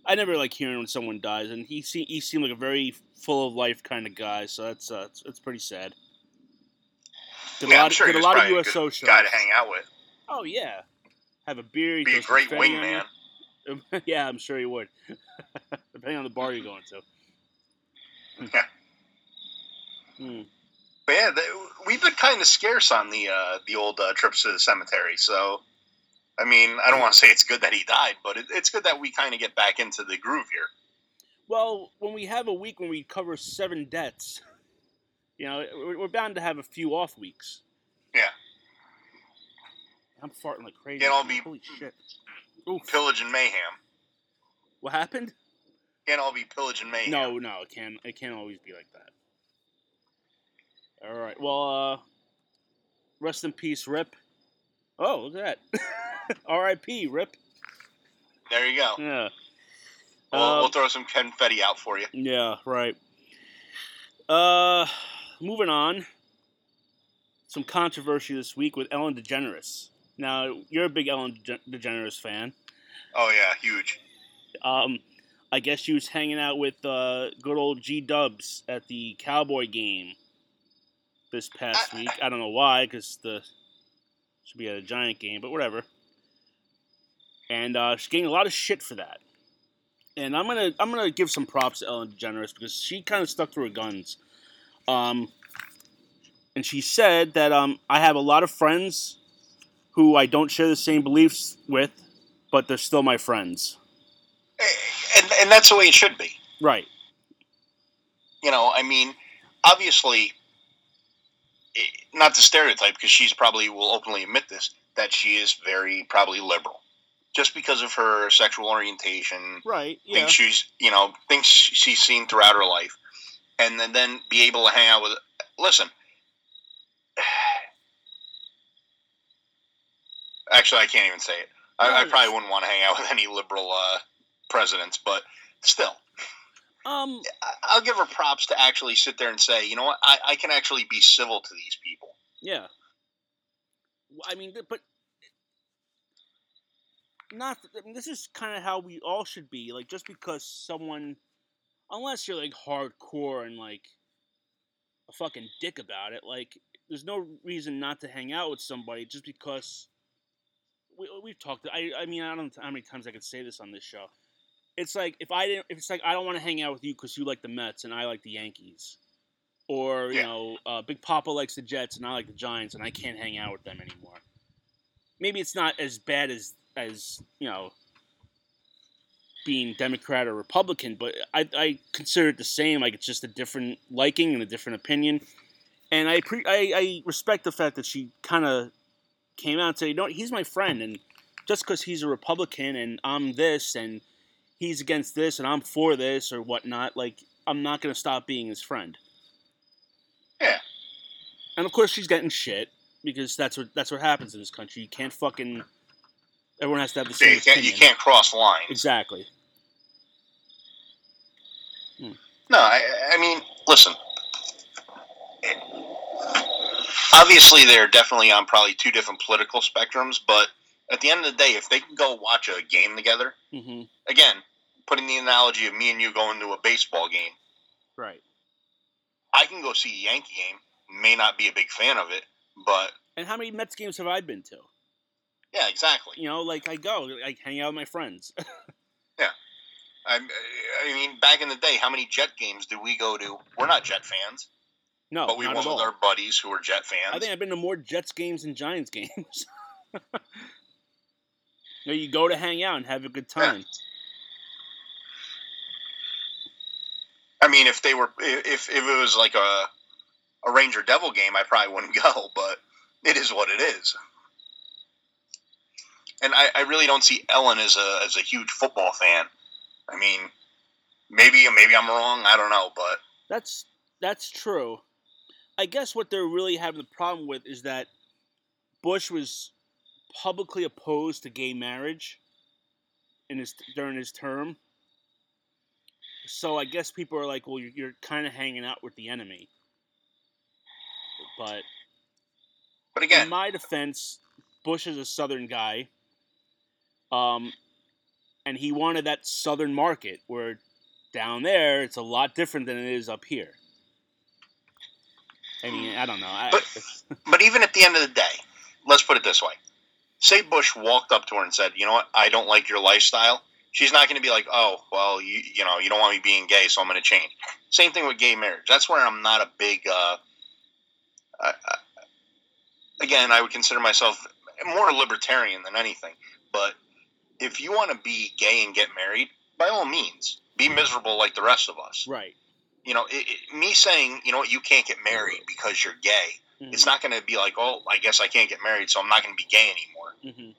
I never like hearing when someone dies, and he se- he seemed like a very full of life kind of guy. So that's uh, it's, it's pretty sad. Did a Yeah, I'm lot, sure did a lot of a USO shows. guy to hang out with. Oh yeah, have a beer. Be a great you. wingman. yeah, I'm sure he would. Depending on the bar you're going to. Yeah. Hmm. But yeah, they, we've been kind of scarce on the uh, the old uh, trips to the cemetery. So, I mean, I don't want to say it's good that he died, but it, it's good that we kind of get back into the groove here. Well, when we have a week when we cover seven deaths, you know, we're, we're bound to have a few off weeks. Yeah. I'm farting like crazy. Can't all be- Holy shit. Oof. Pillage and mayhem. What happened? Can't all be pillage and mayhem. No, no, it can't. It can't always be like that. All right. Well, uh, Rest in peace, Rip. Oh, look at that. R.I.P. Rip. There you go. Yeah. We'll, Uh, we'll throw some confetti out for you. Yeah, right. Uh, moving on. Some controversy this week with Ellen DeGeneres. Now, you're a big Ellen DeGeneres fan. Oh yeah, huge. Um, I guess she was hanging out with uh, good old G Dubs at the Cowboy game this past I- week. I don't know why, because the should be at a Giant game, but whatever. And uh, she's getting a lot of shit for that. And I'm gonna I'm gonna give some props to Ellen DeGeneres because she kind of stuck to her guns. Um, and she said that um, I have a lot of friends who I don't share the same beliefs with, but they're still my friends. And and that's the way it should be. Right. You know, I mean, obviously, not to stereotype because she's probably will openly admit this that she is very probably liberal, just because of her sexual orientation. Right. Yeah. Thinks she's you know things she's seen throughout her life, and then then be able to hang out with. Listen. Actually, I can't even say it. I, I probably wouldn't want to hang out with any liberal uh, presidents, but still, Um. I'll give her props to actually sit there and say, you know what, I, I can actually be civil to these people. Yeah. I mean, but not. I mean, this is kind of how we all should be. Like, just because someone, unless you're like hardcore and like a fucking dick about it, like, there's no reason not to hang out with somebody just because. We, we've talked. I. I mean, I don't know how many times I could say this on this show. It's like if I didn't. If it's like I don't want to hang out with you because you like the Mets and I like the Yankees or you Yeah. know, uh, Big Papa likes the Jets and I like the Giants, and I can't hang out with them anymore. Maybe it's not as bad as as you know being Democrat or Republican, but I, I consider it the same. Like it's just a different liking and a different opinion, and I pre- I, I respect the fact that she kind of came out and said, you know, what, he's my friend, and just because he's a Republican and I'm this and he's against this and I'm for this or whatnot, like I'm not gonna stop being his friend. Yeah. And of course she's getting shit because that's what that's what happens in this country. You can't fucking everyone has to have the Yeah, same you can't you can't cross lines. Exactly. Hmm. No, I, I mean, listen. Obviously, they're definitely on probably two different political spectrums, but at the end of the day, if they can go watch a game together, hmm again, putting the analogy of me and you going to a baseball game, Right. I can go see a Yankee game. May not be a big fan of it, but And how many Mets games have I been to? yeah, exactly. You know, like I go, like hang out with my friends. I, I mean, back in the day, how many Jet games did we go to? We're not Jet fans, no, but we went with all. our buddies who were Jet fans. I think I've been to more Jets games than Giants games. you, know, you go to hang out and have a good Yeah. time. I mean, if they were, if if it was like a a Ranger Devil game, I probably wouldn't go. But it is what it is. And I, I really don't see Ellen as a as a huge football fan. I mean, maybe maybe I'm wrong. I don't know, but That's that's true. I guess what they're really having the problem with is that Bush was publicly opposed to gay marriage in his during his term. So I guess people are like, "Well, you're, you're kind of hanging out with the enemy." But but again, in my defense, Bush is a Southern guy, um, and he wanted that Southern market where down there it's a lot different than it is up here. I mean, I don't know. I, But- but even at the end of the day, let's put it this way: say Bush walked up to her and said, "You know what? I don't like your lifestyle." She's not going to be like, "Oh, well, you you know, you don't want me being gay, so I'm going to change." Same thing with gay marriage. That's where I'm not a big. Uh, I, I, again, I would consider myself more libertarian than anything. But if you want to be gay and get married, by all means, be miserable like the rest of us. right. You know, it, it, me saying, you know what, you can't get married because you're gay Mhm, it's not going to be like, oh, I guess I can't get married, so I'm not going to be gay anymore. mhm.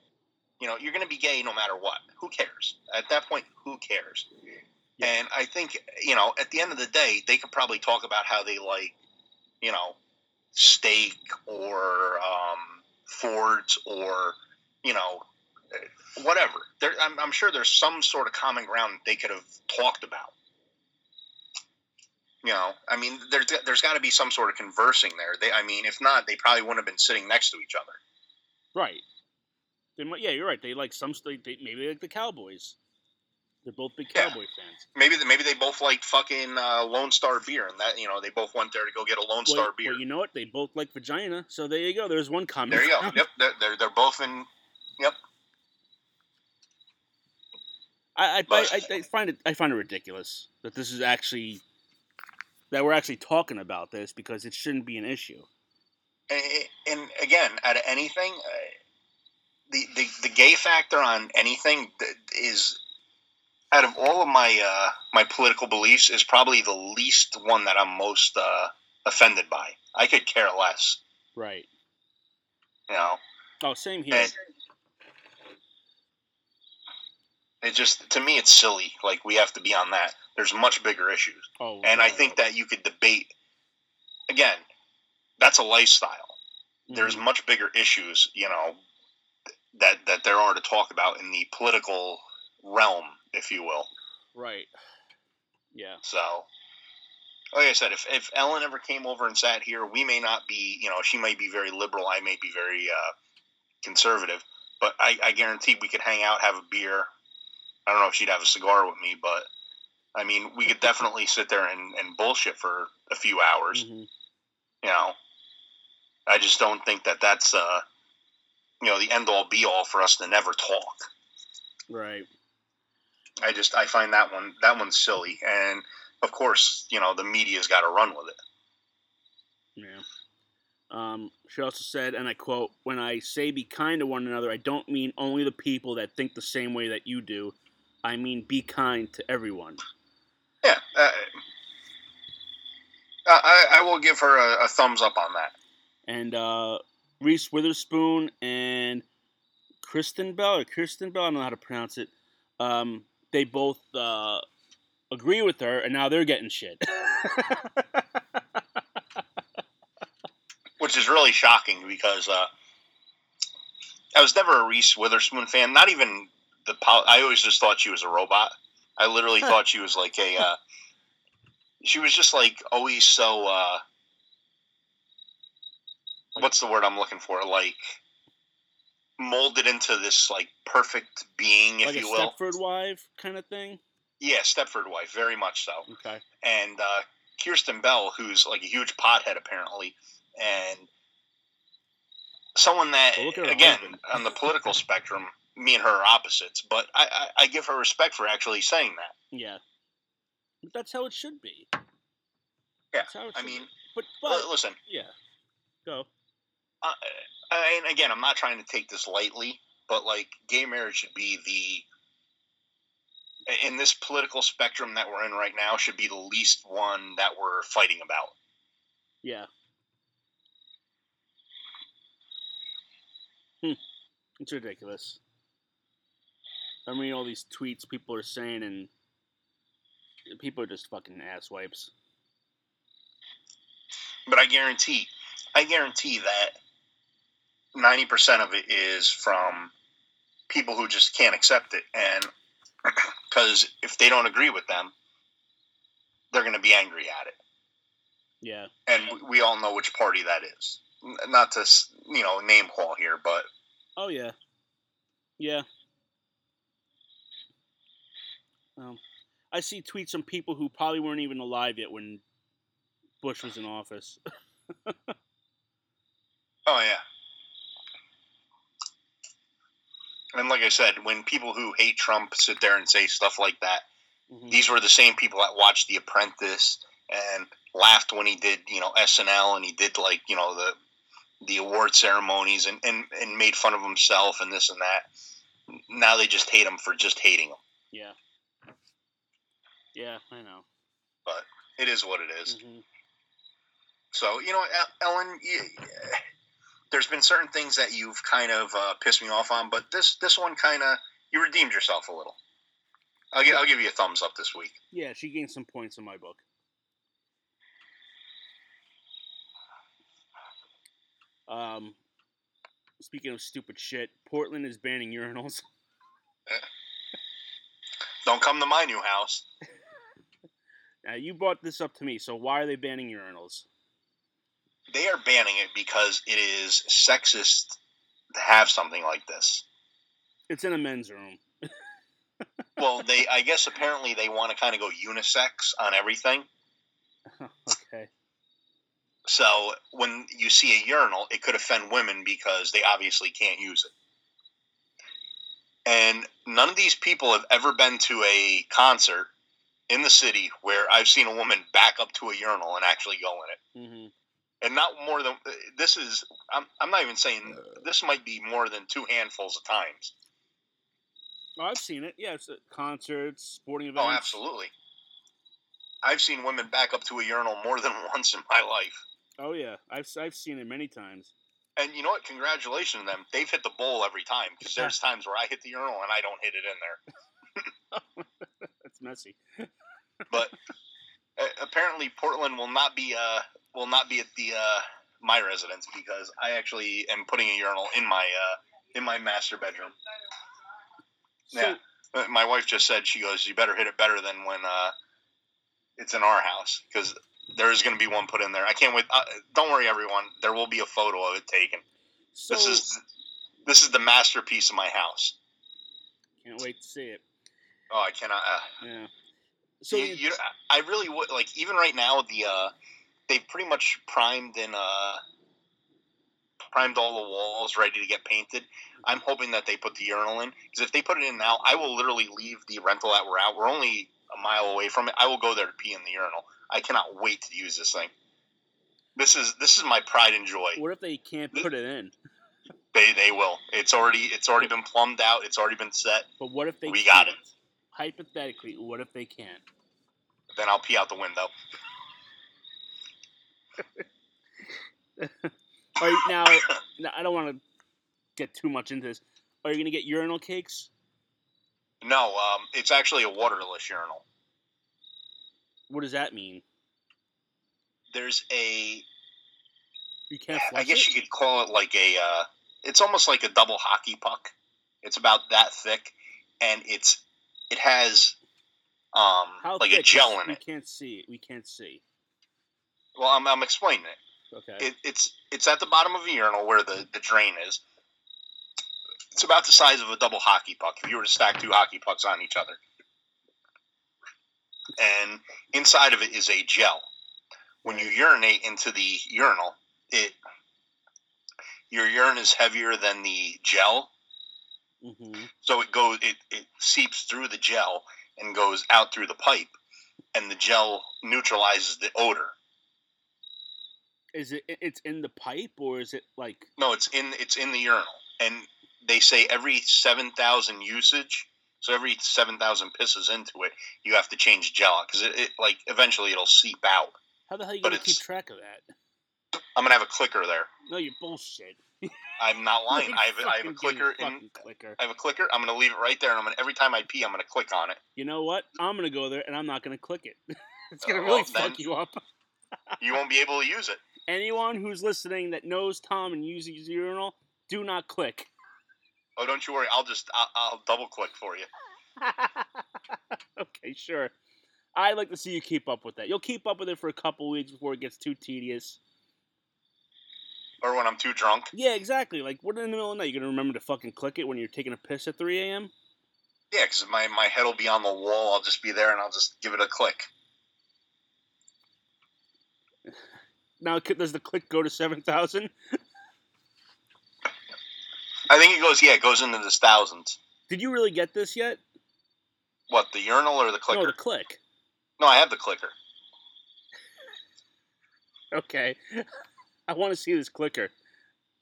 You know, you're going to be gay no matter what. Who cares? At that point, who cares? Yeah. And I think, you know, at the end of the day, they could probably talk about how they like, you know, steak or, um, Fords or you know whatever. There, I'm, I'm sure there's some sort of common ground they could have talked about. You know, I mean, there's there's got to be some sort of conversing there. They, I mean, if not, they probably wouldn't have been sitting next to each other. Right. They yeah, you're right. They like some. They, they maybe they like the Cowboys. They're both big Yeah. Cowboy fans. Maybe maybe they both like fucking uh, Lone Star beer, and that you know they both went there to go get a Lone Star beer. well, you know what? They both like vagina. So there you go. There's one comment. there you go. Yep, they're, they're they're both in. I I, But- I I find it I find it ridiculous that this is actually that we're actually talking about this because it shouldn't be an issue. And, and again, out of anything, uh, the, the the gay factor on anything th- is out of all of my uh, my political beliefs is probably the least one that I'm most uh, offended by. I could care less, Right. you know. Oh, same here. And it just to me it's silly. Like we have to be on that. There's much bigger issues. oh, And I think that you could debate again, that's a lifestyle. There's mhm. much bigger issues, you know, that that there are to talk about in the political realm, if you will. right. Yeah. So, like I said, if, if Ellen ever came over and sat here, we may not be, you know, she might be very liberal. I may be very uh, conservative, but I, I guarantee we could hang out, have a beer. I don't know if she'd have a cigar with me, but I mean, we could definitely sit there and, and bullshit for a few hours. Mhm. You know, I just don't think that that's, uh, you know, the end all be all for us to never talk. Right. I just I find that one that one's silly, and of course, you know, the media's got to run with it. Yeah. Um, she also said, and I quote, When I say be kind to one another, I don't mean only the people that think the same way that you do. I mean be kind to everyone. Yeah, uh, I, I will give her a, a thumbs up on that. And uh, Reese Witherspoon and Kristen Bell, or Kirsten Bell, I don't know how to pronounce it, um, they both uh, agree with her, and now they're getting shit. which is really shocking because uh, I was never a Reese Witherspoon fan. Not even the. pol- I always just thought she was a robot. I literally thought she was like a. Uh, she was just like always so. Uh, what's the word I'm looking for? Like molded into this like perfect being, if like a you will. Stepford wife kind of thing. Yeah, Stepford wife, very much so. Okay. and uh, Kirsten Bell, who's like a huge pothead apparently, and someone that Well, look at her again husband. on the political spectrum, me and her are opposites. But I, I, I give her respect for actually saying that. Yeah. But that's how it should be. Yeah, That's how I mean, be. but but L- listen, yeah, go. uh, and again, I'm not trying to take this lightly, but like gay marriage should be the in this political spectrum that we're in right now should be the least one that we're fighting about. Yeah. Hmm. It's ridiculous. I mean, all these tweets people are saying, and people are just fucking ass wipes. but I guarantee, I guarantee that ninety percent of it is from people who just can't accept it, and because if they don't agree with them, they're going to be angry at it, Yeah. and we all know which party that is. Not to you know name call here, but Oh yeah. Yeah. Um, I see tweets from people who probably weren't even alive yet when Bush was in office. oh yeah. And like I said, when people who hate Trump sit there and say stuff like that, Mhm. these were the same people that watched The Apprentice and laughed when he did, you know, SNL and he did like, you know, the the award ceremonies and, and, and made fun of himself and this and that. Now they just hate him for just hating him. Yeah. Yeah, I know. But it is what it is. Mhm. So, you know, El- Ellen, you, there's been certain things that you've kind of uh, pissed me off on, but this this one kind of you redeemed yourself a little. I'll, gi- I'll give you a thumbs up this week. Yeah, she gained some points in my book. Um, Speaking of stupid shit, Portland is banning urinals. Don't come to my new house. Now you brought this up to me, so why are they banning urinals? They are banning it because it is sexist to have something like this. It's in a men's room. Well, they I guess apparently they want to kind of go unisex on everything. okay. So when you see a urinal, it could offend women because they obviously can't use it. And none of these people have ever been to a concert in the city where I've seen a woman back up to a urinal and actually go in it. hmm And not more than this is. I'm, I'm not even saying this might be more than two handfuls of times. Oh, I've seen it. Yeah, it's at concerts, sporting events. Oh, absolutely. I've seen women back up to a urinal more than once in my life. Oh yeah, I've I've seen it many times. And you know what? Congratulations to them. They've hit the bowl every time because there's times where I hit the urinal and I don't hit it in there. Messy. But uh, apparently, Portland will not be uh will not be at the uh my residence because I actually am putting a urinal in my uh in my master bedroom. So, Yeah. Uh, My wife just said she goes, "You better hit it better than when uh it's in our house because there is going to be one put in there. I can't wait. Uh, don't worry, everyone. There will be a photo of it taken. so this is this is the masterpiece of my house. can't wait to see it. Oh, I cannot. Uh, Yeah. So you, you, I really would like even right now the uh, they've pretty much primed and uh, primed all the walls ready to get painted. I'm hoping that they put the urinal in because if they put it in now, I will literally leave the rental that we're at. We're only a mile away from it. I will go there to pee in the urinal. I cannot wait to use this thing. This is this is my pride and joy. what if they can't put it in? They they will. It's already it's already been plumbed out. It's already been set. But what if they We can't? got it. Hypothetically, what if they can't? Then I'll pee out the window. Are you, now, now, I don't want to get too much into this. Are you gonna get urinal cakes? No, um, it's actually a waterless urinal. What does that mean? There's a You can't I guess it? you could call it like a. Uh, it's almost like a double hockey puck. It's about that thick, and it's it has um How like a gel in we it. We can't see it. We can't see. Well, I'm, I'm explaining it. Okay. it. It's it's at the bottom of a urinal where the the drain is. It's about the size of a double hockey puck. If you were to stack two hockey pucks on each other, and inside of it is a gel. When you urinate into the urinal, it your urine is heavier than the gel, hmm so it goes it, it seeps through the gel and goes out through the pipe and the gel neutralizes the odor Is it? It's in the pipe, or is it like? no it's in it's in the urinal and they say every 7000 usage so every 7000 pisses into it you have to change gel because it, it like eventually it'll seep out How the hell are you But gonna keep track of that? i'm gonna have a clicker there No, you're bullshit. I'm not lying i have, I have a clicker give me a in clicker. i have a clicker i'm gonna leave it right there and i'm gonna every time i pee i'm gonna click on it You know what? I'm gonna go there and I'm not gonna click it. it's gonna Uh, really well, fuck you up. you won't be able to use it Anyone who's listening that knows Tom and uses urinal, do not click. oh don't you worry i'll just i'll, I'll double click for you okay, sure. I'd like to see you keep up with that. You'll keep up with it for a couple weeks before it gets too tedious. Or when i'm too drunk Yeah, exactly. Like, what in the middle of the night? You're gonna remember to fucking click it when you're taking a piss at 3 a.m. Yeah, because my, my head will be on the wall. I'll just be there and I'll just give it a click. Now, does the click go to seven thousand? I think it goes, yeah, it goes into the thousands. Did you really get this yet? What, the urinal or the clicker? No, the click. No, I have the clicker. Okay. I want to see this clicker.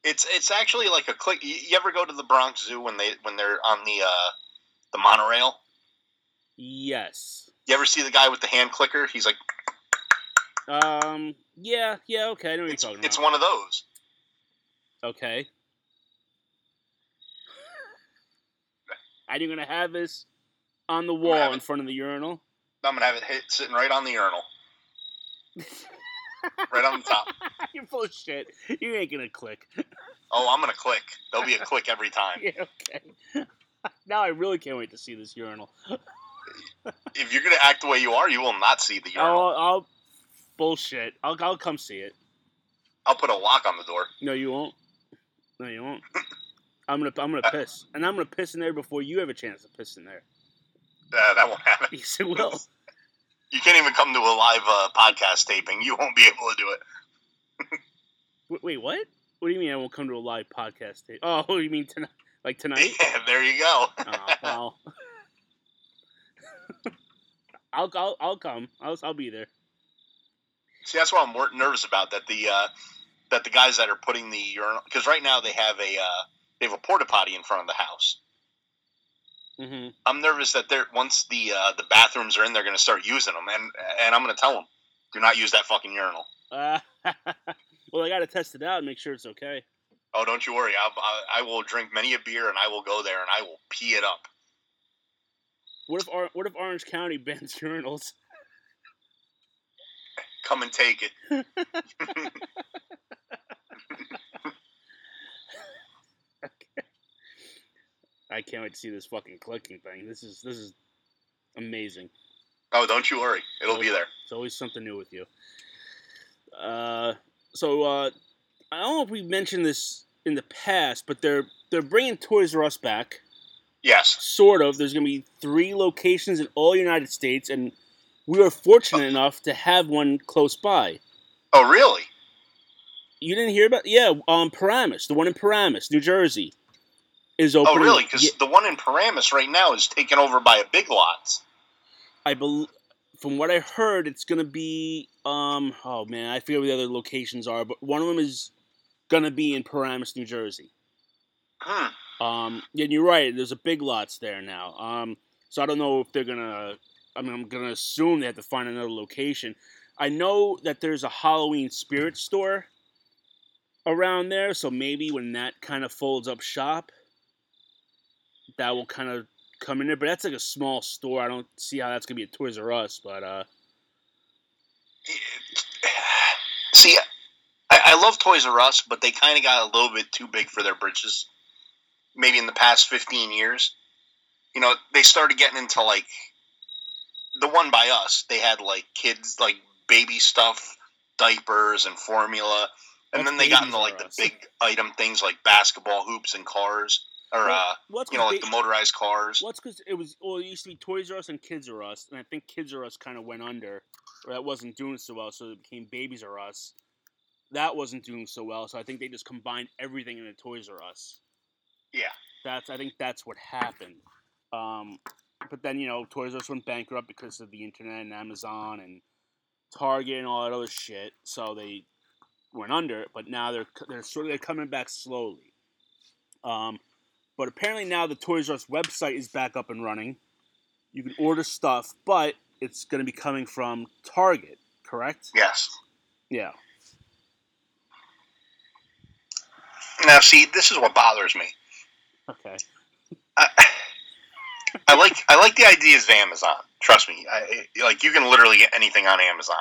It's it's actually like a click. You, you ever go to the Bronx Zoo when they when they're on the uh, the monorail? Yes. You ever see the guy with the hand clicker? He's like, Um. Yeah. Yeah. Okay. I know what it's, you're talking it's one of those. Okay. And you're gonna have this on the wall in front of the urinal. I'm gonna have it hit, sitting right on the urinal, right on the top. you're full of shit. You ain't gonna click. Oh, I'm gonna click. There'll be a click every time. yeah, okay. now I really can't wait to see this urinal. If you're gonna act the way you are, you will not see the urinal. I'll, I'll bullshit. I'll I'll come see it. I'll put a lock on the door. No, you won't. No, you won't. I'm gonna I'm gonna piss, and I'm gonna piss in there before you have a chance to piss in there. Uh, that won't happen. Yes, it will. You can't even come to a live uh, podcast taping. You won't be able to do it. Wait, wait, what? What do you mean I won't come to a live podcast? Tape? Oh, you mean tonight? Like tonight? Yeah, there you go. oh, well. I'll, I'll I'll come. I'll I'll be there. See, that's what I'm more nervous about. That the uh, that the guys that are putting the urinal because right now they have a uh, they have a porta potty in front of the house. Hmm I'm nervous that they're once the uh, the bathrooms are in, they're going to start using them, and and I'm going to tell them, do not use that fucking urinal. Uh, well, I got to test it out and make sure it's okay. Oh, don't you worry. I, I, I will drink many a beer, and I will go there, and I will pee it up. What if what if Orange County bans urinals? Come and take it. I can't wait to see this fucking clicking thing. This is this is amazing. Oh, don't you worry. It'll be there. It's always something new with you. Uh, so uh, I don't know if we mentioned this in the past, but they're they're bringing Toys R Us back. Yes. Sort of. There's going to be three locations in all United States, and we were fortunate enough to have one close by. Oh, really? You didn't hear about? Yeah, um, Paramus, the one in Paramus, New Jersey, is Oh, really? Because Yeah, the one in Paramus right now is taken over by a Big Lots. I believe, from what I heard, it's gonna be um. Oh man, I forget where the other locations are, but one of them is gonna be in Paramus, New Jersey. Hmm. Um, and you're right. There's a Big Lots there now. Um, so I don't know if they're gonna. I mean, I'm gonna assume they have to find another location. I know that there's a Halloween spirit store around there, so maybe when that kind of folds up shop, that will kind of come in there. But that's like a small store. I don't see how that's gonna be a Toys R Us. But uh, See, I, I love Toys R Us, but they kind of got a little bit too big for their britches. Maybe in the past 15 years. You know, they started getting into like the one by us. They had like kids, like baby stuff, diapers, and formula. And What's then they got into like the big item things like basketball hoops and cars. Or, Well, uh, you know, like they- the motorized cars. Well, because it was. Well, it used to be Toys R Us and Kids R Us, and I think Kids R Us kind of went under, or that wasn't doing so well, so it became Babies R Us. That wasn't doing so well, so I think they just combined everything into Toys R Us. Yeah. That's. I think that's what happened. Um, but then you know, Toys R Us went bankrupt because of the internet and Amazon and Target and all that other shit. So they went under. But now they're they're sort of they're coming back slowly. Um, but apparently now the Toys R Us website is back up and running. You can order stuff, but it's going to be coming from Target, correct? Yes. Yeah. Now, see, this is what bothers me. Okay. I, I like I like the ideas of Amazon. Trust me, I, like you can literally get anything on Amazon.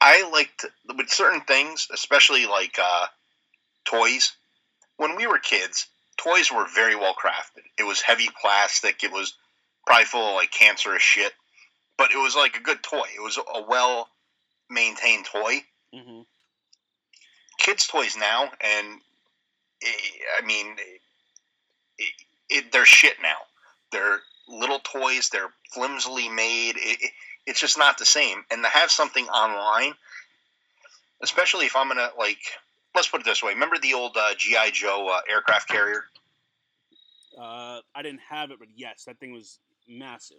I like to, with certain things, especially like uh, toys. When we were kids, toys were very well crafted. It was heavy plastic. It was probably full of like cancerous shit, but it was like a good toy. It was a well maintained toy. hmm Kids' toys now, and eh, I mean, it, it, they're shit now. They're little toys. They're flimsily made. It, it, it's just not the same. And to have something online, especially if I'm gonna like, let's put it this way. Remember the old uh, GI Joe uh, aircraft carrier? Uh, I didn't have it, but yes, that thing was massive.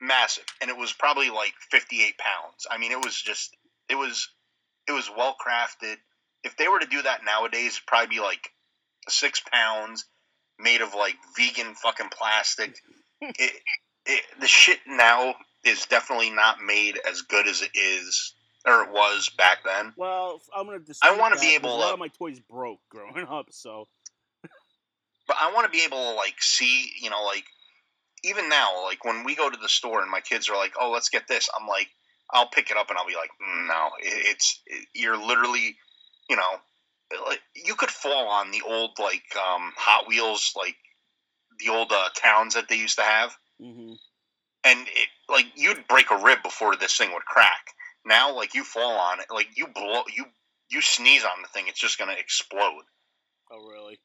Massive, and it was probably like 58 pounds. I mean, it was just, it was, it was well crafted. If they were to do that nowadays, it'd probably be like six pounds, made of like vegan fucking plastic. it, it, the shit now is definitely not made as good as it is or it was back then. Well, I'm gonna. I wanna be able A lot to- of my toys broke growing up, so But I want to be able to like see, you know, like even now, like when we go to the store and my kids are like, "Oh, let's get this," I'm like, I'll pick it up and I'll be like, "Mm, "No, it, it's it, you're literally, you know, like you could fall on the old like um, Hot Wheels, like the old uh, towns that they used to have, hmm and it, like you'd break a rib before this thing would crack. Now, like you fall on it, like you blow, you you sneeze on the thing, it's just gonna explode. Oh, really?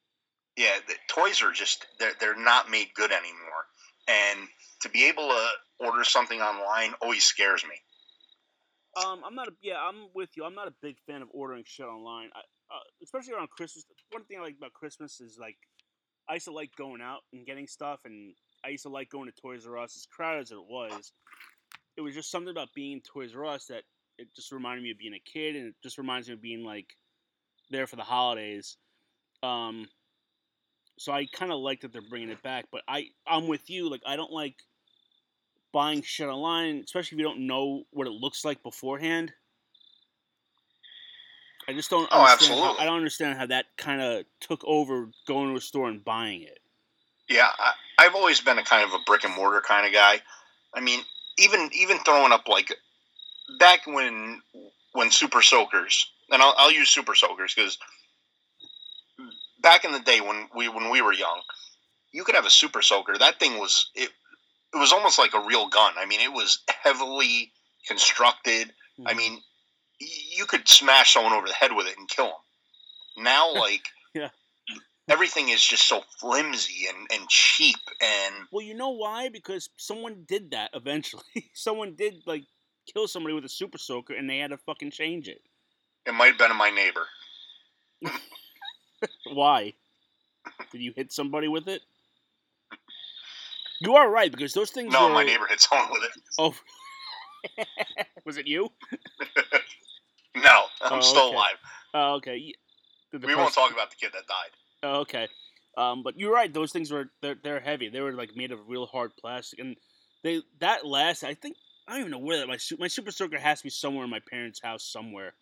Yeah, the toys are just they're they're not made good anymore, and to be able to order something online always scares me. Um, I'm not a yeah, I'm with you. I'm not a big fan of ordering shit online, I, uh, especially around Christmas. One thing I like about Christmas is like I used to like going out and getting stuff, and I used to like going to Toys R Us. As crowded as it was, it was just something about being in Toys R Us that it just reminded me of being a kid, and it just reminds me of being like there for the holidays. Um, so I kind of like that they're bringing it back, but I I'm with you. Like I don't like buying shit online, especially if you don't know what it looks like beforehand. I just don't. Oh, understand how- absolutely. I don't understand how that kind of took over going to a store and buying it. Yeah, I, I've always been a kind of a brick and mortar kind of guy. I mean, even even throwing up like back when when Super Soakers, and I'll, I'll use Super Soakers because back in the day when we when we were young, you could have a Super Soaker. That thing was it. It was almost like a real gun. I mean, it was heavily constructed. I Mhm. mean, you could smash someone over the head with it and kill them. Now, like. Everything is just so flimsy and, and cheap, and Well, you know why? Because someone did that eventually. someone did like kill somebody with a super soaker, and they had to fucking change it. it might have been my neighbor. Why? Did you hit somebody with it? You are right because those things. No, were... my neighbor hit someone with it. Oh, was it you? No, I'm Oh, still okay. alive. Oh, okay. Y- Did the we won't talk about the kid that died. Oh, okay. Um, but you're right. Those things were they're, they're heavy. They were like made of real hard plastic, and they that last. I think I don't even know where that my my super soaker has to be somewhere in my parents' house somewhere.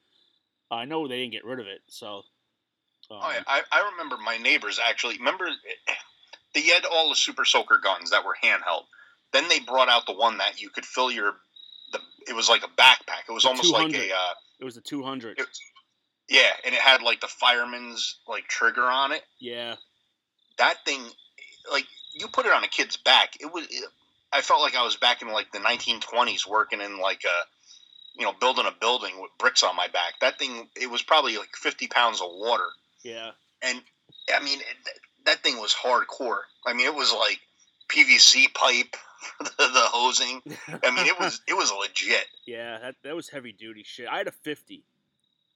Uh, I know they didn't get rid of it, so. Um, Oh, yeah. I, I remember my neighbors actually. Remember, they had all the Super Soaker guns that were handheld. Then they brought out the one that you could fill your. The, it was like a backpack. It was almost like 200. a. Uh, It was the 200. It- yeah, and it had like the fireman's like trigger on it. yeah. That thing, like you put it on a kid's back. It was. I felt like I was back in like the 1920s, working in like a, you know, building a building with bricks on my back. That thing, it was probably like 50 pounds of water. Yeah. and I mean it, that thing was hardcore. I mean, it was like PVC pipe the, the hosing. I mean, it was it was legit. Yeah, that that was heavy duty shit. I had a 50,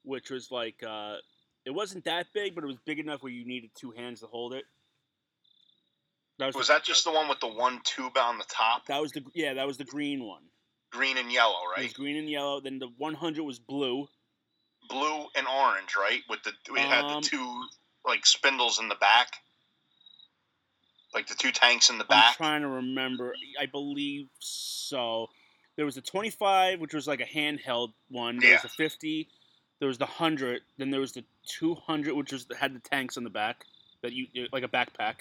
which was like uh it wasn't that big, but it was big enough where you needed two hands to hold it. That was, Was the, that just the one with the one tube on the top, that was the yeah, that was the green one. green and yellow, It was right? green and yellow. Then the 100 was blue. Blue and orange, right? With the it had Um, the two like spindles in the back, like the two tanks in the back. I'm trying to remember. I believe so. There was a 25, which was like a handheld one. There was a 50. There was the 100. Then there was the 200, which was had the tanks on the back that you like a backpack.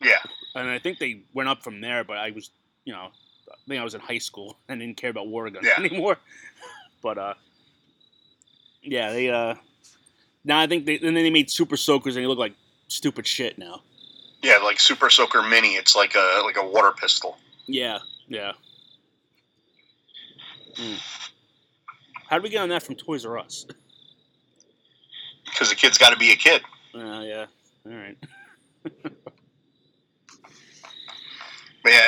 Yeah, And I think they went up from there, but I was, you know, I think I was in high school and didn't care about water guns Yeah. anymore. But uh, yeah, they uh, now I think they and then they made super soakers and they look like stupid shit now. yeah, like Super Soaker Mini. It's like a like a water pistol. Yeah, yeah. Hmm. How did we get on that from Toys R Us? Because the kid's got to be a kid. Uh, yeah. All right. But yeah,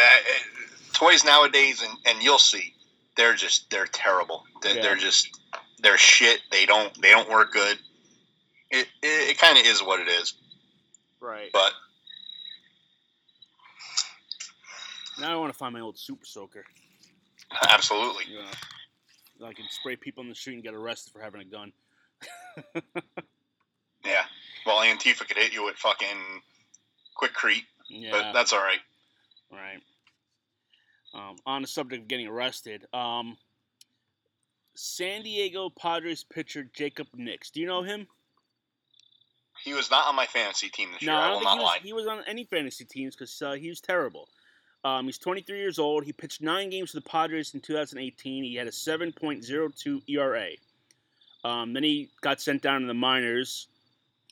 toys nowadays, and, and you'll see, they're just they're terrible. They're, Yeah. they're just they're shit. They don't they don't work good. It it, it kind of is what it is. Right. But Now I want to find my old super soaker. absolutely, know, I can spray people in the street and get arrested for having a gun. yeah. Well, Antifa could hit you with fucking quick creep, Yeah. but that's all right. Right. Um, on the subject of getting arrested, um, San Diego Padres pitcher Jacob Nix. Do you know him? He was not on my fantasy team this No, year. I I will not he was, lie. he was on any fantasy teams because uh, he was terrible. Um, he's 23 years old. He pitched nine games for the Padres in 2018. He had a 7.02 ERA. Um, then he got sent down to the minors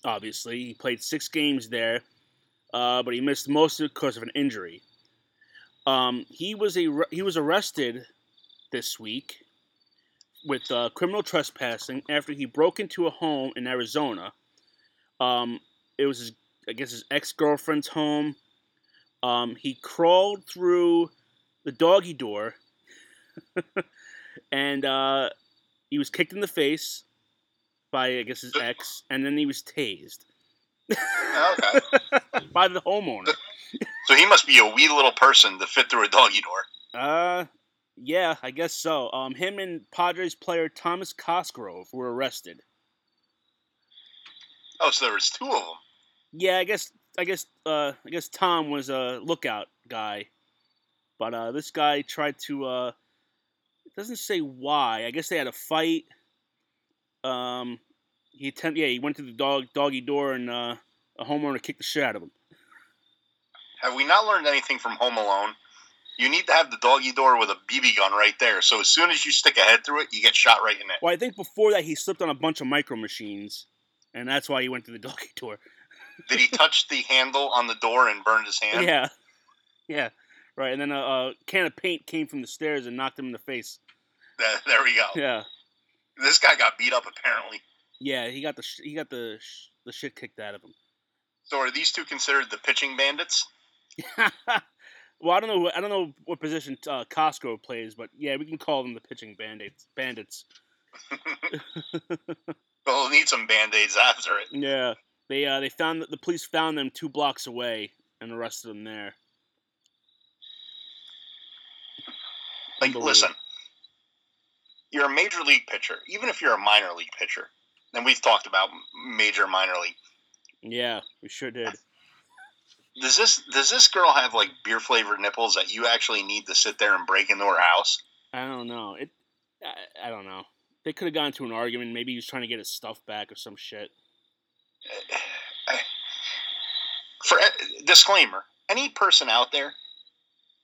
Obviously, he played six games there, uh, but he missed most of it because of an injury. Um, he was a he was arrested this week with uh, criminal trespassing after he broke into a home in Arizona. Um, it was his, I guess his ex girlfriend's home. Um, he crawled through the doggy door, and uh, he was kicked in the face by I guess his ex, and then he was tased Okay. by the homeowner. so he must be a wee little person to fit through a doggy door. Uh, yeah, I guess so. Um, him and Padres player Thomas Cosgrove were arrested. Oh, so there was two of them. Yeah, I guess I guess uh I guess Tom was a lookout guy, but uh this guy tried to uh doesn't say why. I guess they had a fight. Um, he attempt yeah he went to the dog doggy door and uh a homeowner kicked the shit out of him. Have we not learned anything from Home Alone? You need to have the doggy door with a BB gun right there. So as soon as you stick a head through it, you get shot right in it. Well, I think before that he slipped on a bunch of micro machines, and that's why he went to the doggy door. Did he touch the handle on the door and burn his hand? Yeah, yeah, right. And then a, a can of paint came from the stairs and knocked him in the face. Th- There we go. Yeah, This guy got beat up apparently. yeah. He got the sh- he got the sh- the shit kicked out of him. So are these two considered the pitching bandits? well, I don't know. I don't know what position uh, Costco plays, but yeah, we can call them the pitching bandits. Bandits. Well, need some band-aids after it. Yeah, they uh, they found the police found them two blocks away and arrested them there. Like, listen, you're a major league pitcher, even if you're a minor league pitcher, and we've talked about major minor league. Yeah, we sure did. Does this does this girl have like beer flavored nipples that you actually need to sit there and break into her house? I don't know. It. I, I don't know. They could have gone to an argument. Maybe he's trying to get his stuff back or some shit. For uh, disclaimer, any person out there,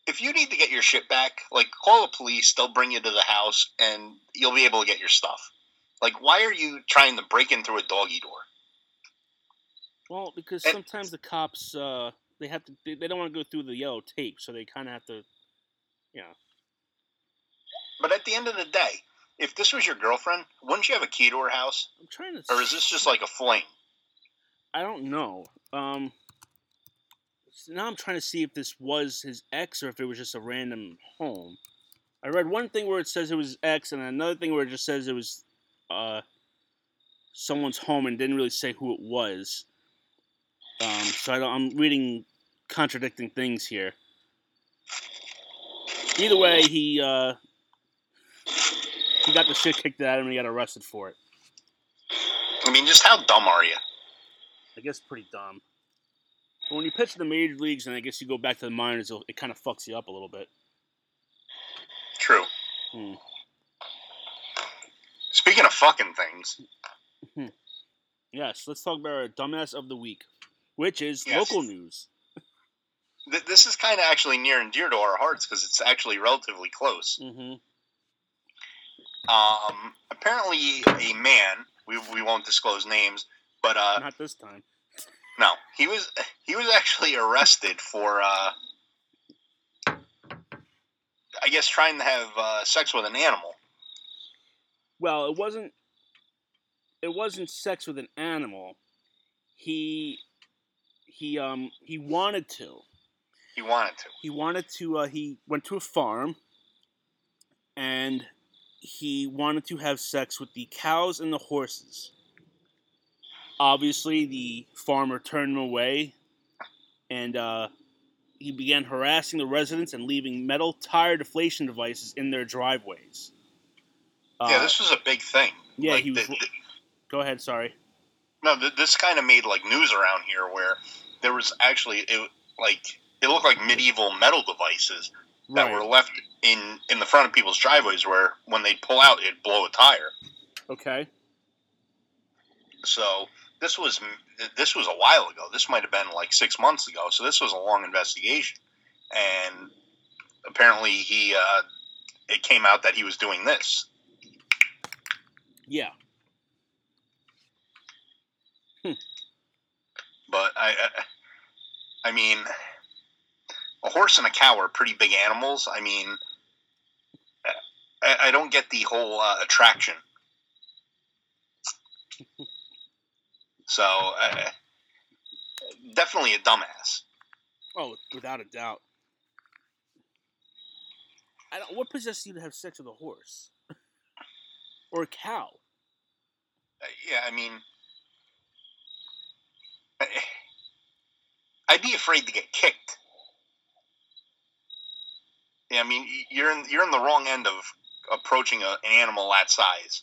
if you need to get your shit back, like call the police, they'll bring you to the house and you'll be able to get your stuff. Like, why are you trying to break in through a doggy door? Well, because And- sometimes the cops uh, they have to they, they don't want to go through the yellow tape, so they kind of have to. Yeah. But at the end of the day, if this was your girlfriend, wouldn't you have a key to her house? I'm trying to. Or is this just like a fling? I don't know. Um, now I'm trying to see if this was his ex or if it was just a random home. I read one thing where it says it was his ex, and another thing where it just says it was uh, someone's home and didn't really say who it was. Um, so I don't, I'm reading contradicting things here. Either way, he uh, he got the shit kicked out of him and he got arrested for it. I mean, just how dumb are you? I guess pretty dumb. But when you pitch in the major leagues and I guess you go back to the minors, it'll- it kind of fucks you up a little bit. True. Hmm. Speaking of fucking things, Yes, let's talk about our dumbass of the week, which is Yes. local news. th- this is kind of actually near and dear to our hearts because it's actually relatively close. hmm Um, apparently, a man we, we won't disclose names, but uh, Not this time. No, he was he was actually arrested for uh, I guess trying to have uh, sex with an animal. Well, it wasn't. It wasn't sex with an animal. He, he, um, he wanted to. He wanted to. he wanted to uh, he went to a farm and he wanted to have sex with the cows and the horses obviously the farmer turned him away and uh, he began harassing the residents and leaving metal tire deflation devices in their driveways uh, yeah, this was a big thing. yeah like, he was th- th- go ahead sorry no, th- this kind of made like news around here where there was actually it like it looked like medieval metal devices that Right. were left in in the front of people's driveways where when they'd pull out it'd blow a tire. okay So this was this was a while ago. This might have been like six months ago. So this was a long investigation, and apparently he uh, it came out that he was doing this. yeah I, I, I mean, a horse and a cow are pretty big animals. I mean, I, I don't get the whole uh, attraction. So, uh, definitely a dumbass. Oh, without a doubt. I don't. What possessed you to have sex with a horse or a cow? Uh, yeah, I mean, I, I'd be afraid to get kicked. Yeah, I mean, you're in you're in the wrong end of approaching a, an animal that size.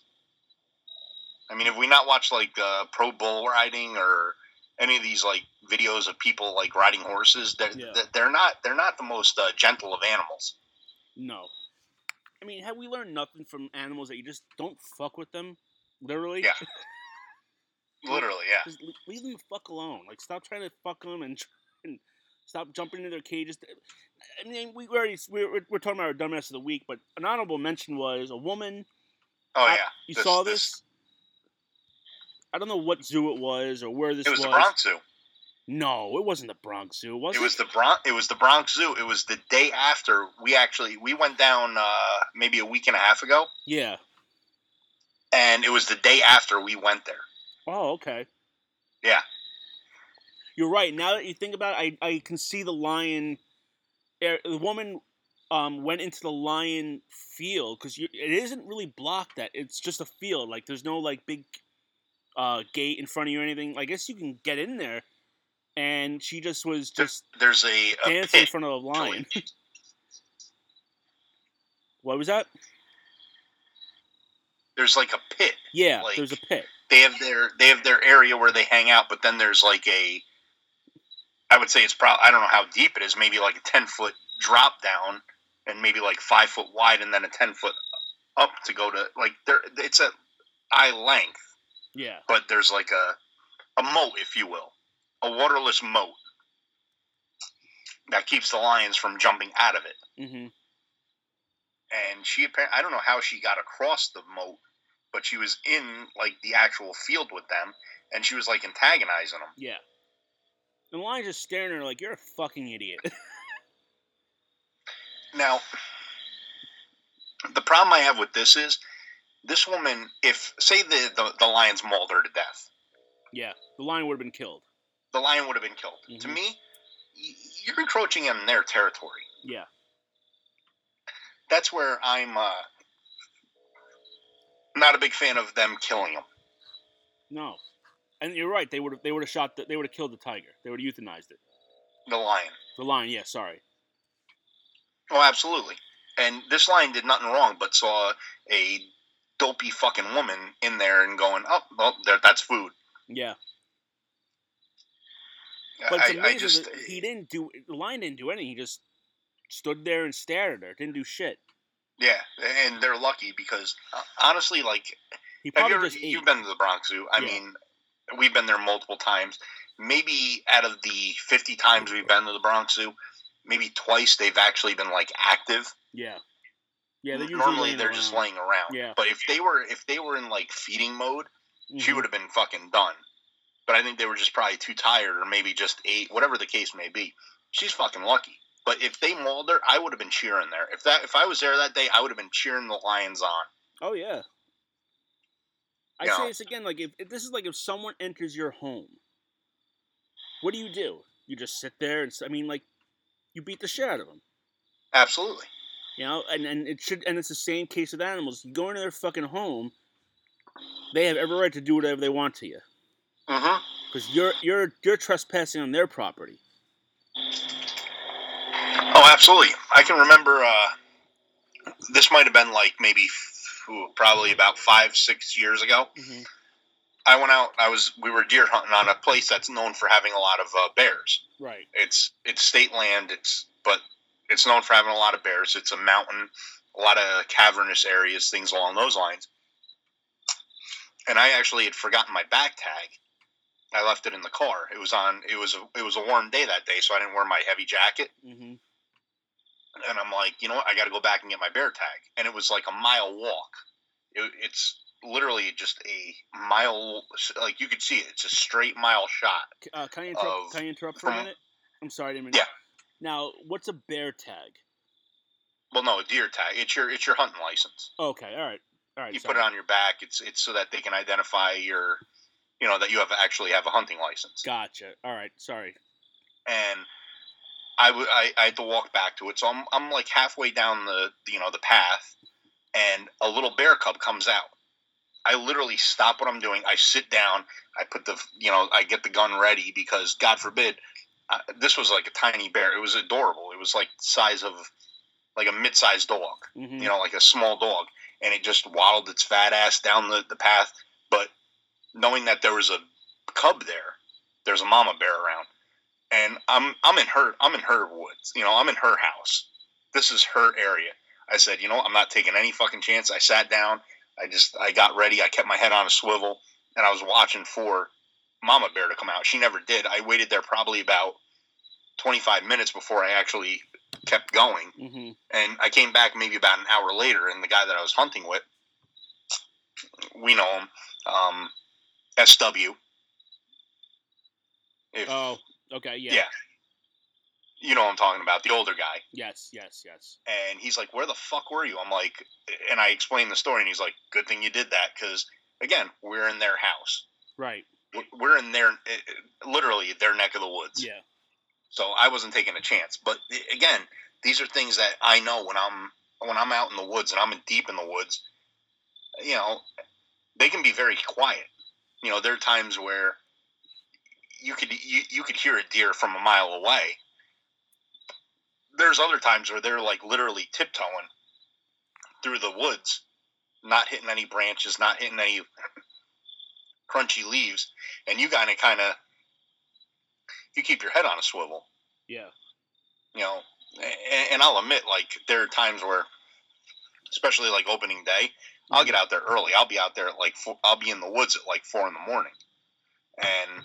I mean, have we not watched like uh, pro bull riding or any of these like videos of people like riding horses? They're, Yeah. they're not they're not the most uh, gentle of animals. No. I mean, have we learned nothing from animals that you just don't fuck with them? Literally. Yeah. Literally, yeah. Just leave them the fuck alone. Like, stop trying to fuck them and, and stop jumping into their cages. I mean, we already we're, we're- talking about our dumbass of the week, but an honorable mention was a woman. Oh I- yeah. You This- saw this- this? I don't know what zoo it was or where this was. It was the Bronx Zoo. No, it wasn't the Bronx Zoo. Was it? It was the Bronx. It was the Bronx Zoo. It was the day after we actually we went down uh, maybe a week and a half ago, Yeah. and it was the day after we went there. Oh, okay. Yeah. You're right. Now that you think about it, I, I can see the lion. er, The woman um, went into the lion field because it isn't really blocked. That it's just a field. Like there's no like big uh, gate in front of you or anything. I guess you can get in there, and she just was just There's a, a dancing in front of a lion. what was that? There's like a pit. Yeah, Like- there's a pit. They have their they have their area where they hang out, but then there's like a. I would say it's probably I don't know how deep it is. Maybe like a ten foot drop down, and maybe like five foot wide, and then a ten foot up to go to like there. It's a eye length. Yeah. but there's like a a moat, if you will, a waterless moat that keeps the lions from jumping out of it. hmm And she apparently, I don't know how she got across the moat, but she was in like the actual field with them, and she was like antagonizing them. Yeah. And the lion's just staring at her like you're a fucking idiot. Now, the problem I have with this is this woman, if say the the, the lions mauled her to death, yeah. The lion would have been killed. the lion would have been killed. To Mhm. me, you're encroaching on their territory. Yeah. that's where I'm uh, not a big fan of them killing him. No. And you're right. They would have. They would have shot. The, they would have killed the tiger. They would have euthanized it. The lion. The lion. Yeah. Sorry. Oh, absolutely. And this lion did nothing wrong, but saw a dopey fucking woman in there and going, "Oh, well, there, that's food." Yeah. But it's amazing I just that he didn't do. The lion didn't do anything. He just stood there and stared at her. Didn't do shit. yeah, and they're lucky because uh, honestly, like, He have you ever, you've been to the Bronx Zoo? I Yeah. mean, we've been there multiple times. Maybe out of the fifty times we've been to the Bronx Zoo, maybe twice they've actually been like active. Yeah. Yeah. They're usually Normally they're just laying around. Yeah. But if they were if they were in like feeding mode, she Mhm. would have been fucking done. But I think they were just probably too tired or maybe just ate whatever the case may be. She's fucking lucky. But if they mauled her, I would have been cheering there. If that if I was there that day, I would have been cheering the Lions on. Oh yeah. I Yeah. say this again. Like if, if this is like if someone enters your home, what do you do? You just sit there and I mean like, you beat the shit out of them. Absolutely. You know, and, and it should and it's the same case with animals. You go into their fucking home, they have every right to do whatever they want to you Mm-hmm. because you're you're you're trespassing on their property. Oh, absolutely. I can remember. Uh, this might have been like maybe ooh, probably about five, six years ago. Mm-hmm. I went out. I was we were deer hunting on a place that's known for having a lot of uh, bears. Right. It's it's state land. It's but it's known for having a lot of bears. It's a mountain, a lot of cavernous areas, things along those lines. And I actually had forgotten my back tag. I left it in the car. It was on. It was a it was a warm day that day, so I didn't wear my heavy jacket. Mm-hmm. And I'm like, you know what? I got to go back and get my bear tag. And it was like a mile walk. It, it's literally just a mile, like you could see it. It's a straight mile shot. Uh, can I interrupt? Of- can I interrupt for a minute? I'm sorry, I didn't mean. Yeah. Now, what's a bear tag? Well, no, a deer tag. It's your it's your hunting license. Okay, all right, all right. You sorry. put it on your back. It's it's so that they can identify your, you know, that you have actually have a hunting license. Gotcha. All right, sorry. and I would I, I had to walk back to it. So I'm I'm like halfway down the you know the path, and a little bear cub comes out. I literally stop what I'm doing. I sit down. I put the you know I get the gun ready because God forbid, uh, this was like a tiny bear. It was adorable. It was like the size of like a mid-sized dog hmm you know, like a small dog, and it just waddled its fat ass down the, the path. But knowing that there was a cub there, there's a mama bear around, and I'm I'm in her I'm in her woods, you know, I'm in her house. This is her area. I said, you know, I'm not taking any fucking chance. I sat down. I just I got ready. I kept my head on a swivel, and I was watching for mama bear to come out. She never did. I waited there probably about 25 minutes before I actually kept going hmm and I came back maybe about an hour later, and the guy that I was hunting with, we know him, um, SW. If Oh, okay. Yeah. Yeah. you know what I'm talking about, the older guy, Yes. Yes. Yes. and he's like, "Where the fuck were you?" I'm like, and I explained the story, and he's like, "Good thing you did that, because again, we're in their house, Right. We're in their eh, literally their neck of the woods." Yeah. So I wasn't taking a chance. But again, these are things that I know when I'm when I'm out in the woods and I'm deep in the woods. You know, they can be very quiet. You know, there are times where you could you, you could hear a deer from a mile away. There's other times where they're like literally tiptoeing through the woods, not hitting any branches, not hitting any crunchy leaves, and you gotta kind of you keep your head on a swivel. Yeah. you know and, and i'll admit like there are times where especially like opening day i'll get mm-hmm. out there early. I'll be out there at like four, i'll be in the woods at like four in the morning. And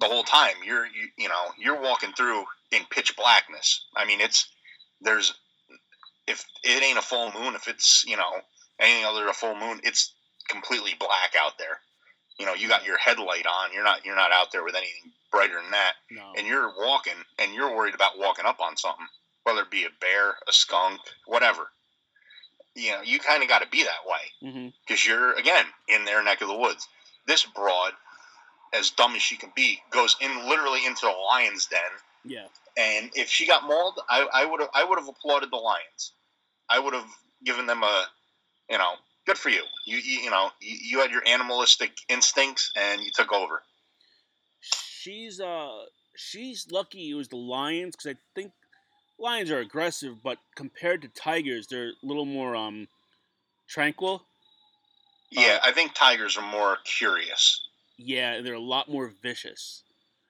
the whole time you're you, you know you're walking through in pitch blackness. I mean it's there's if it ain't a full moon if it's you know anything other than a full moon it's completely black out there you know you got your headlight on you're not you're not out there with anything brighter than that No. and you're walking and you're worried about walking up on something, whether it be a bear, a skunk, whatever. You know, you kind of got to be that way mm-hmm. because you're again in their neck of the woods. This broad, as dumb as she can be, goes in literally into the lion's den. Yeah. And if she got mauled, I would have I would have applauded the lions. I would have given them a, you know, good for you. You you, you know you, you had your animalistic instincts and you took over. She's uh she's lucky it was the lions because I think lions are aggressive, but compared to tigers, they're a little more um tranquil. Yeah, Uh, I think tigers are more curious. Yeah, they're a lot more vicious.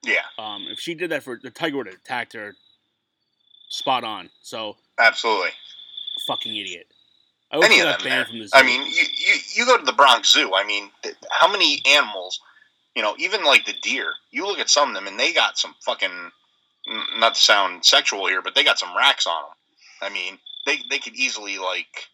Yeah, Um, if she did that for the tiger would have attacked her spot on. So absolutely. fucking idiot. I Any of them there. the. I mean, you, you you go to the Bronx Zoo. I mean, th- how many animals? You know, even like the deer. You look at some of them, and they got some fucking. Not to sound sexual here, but they got some racks on them. I mean, they they could easily like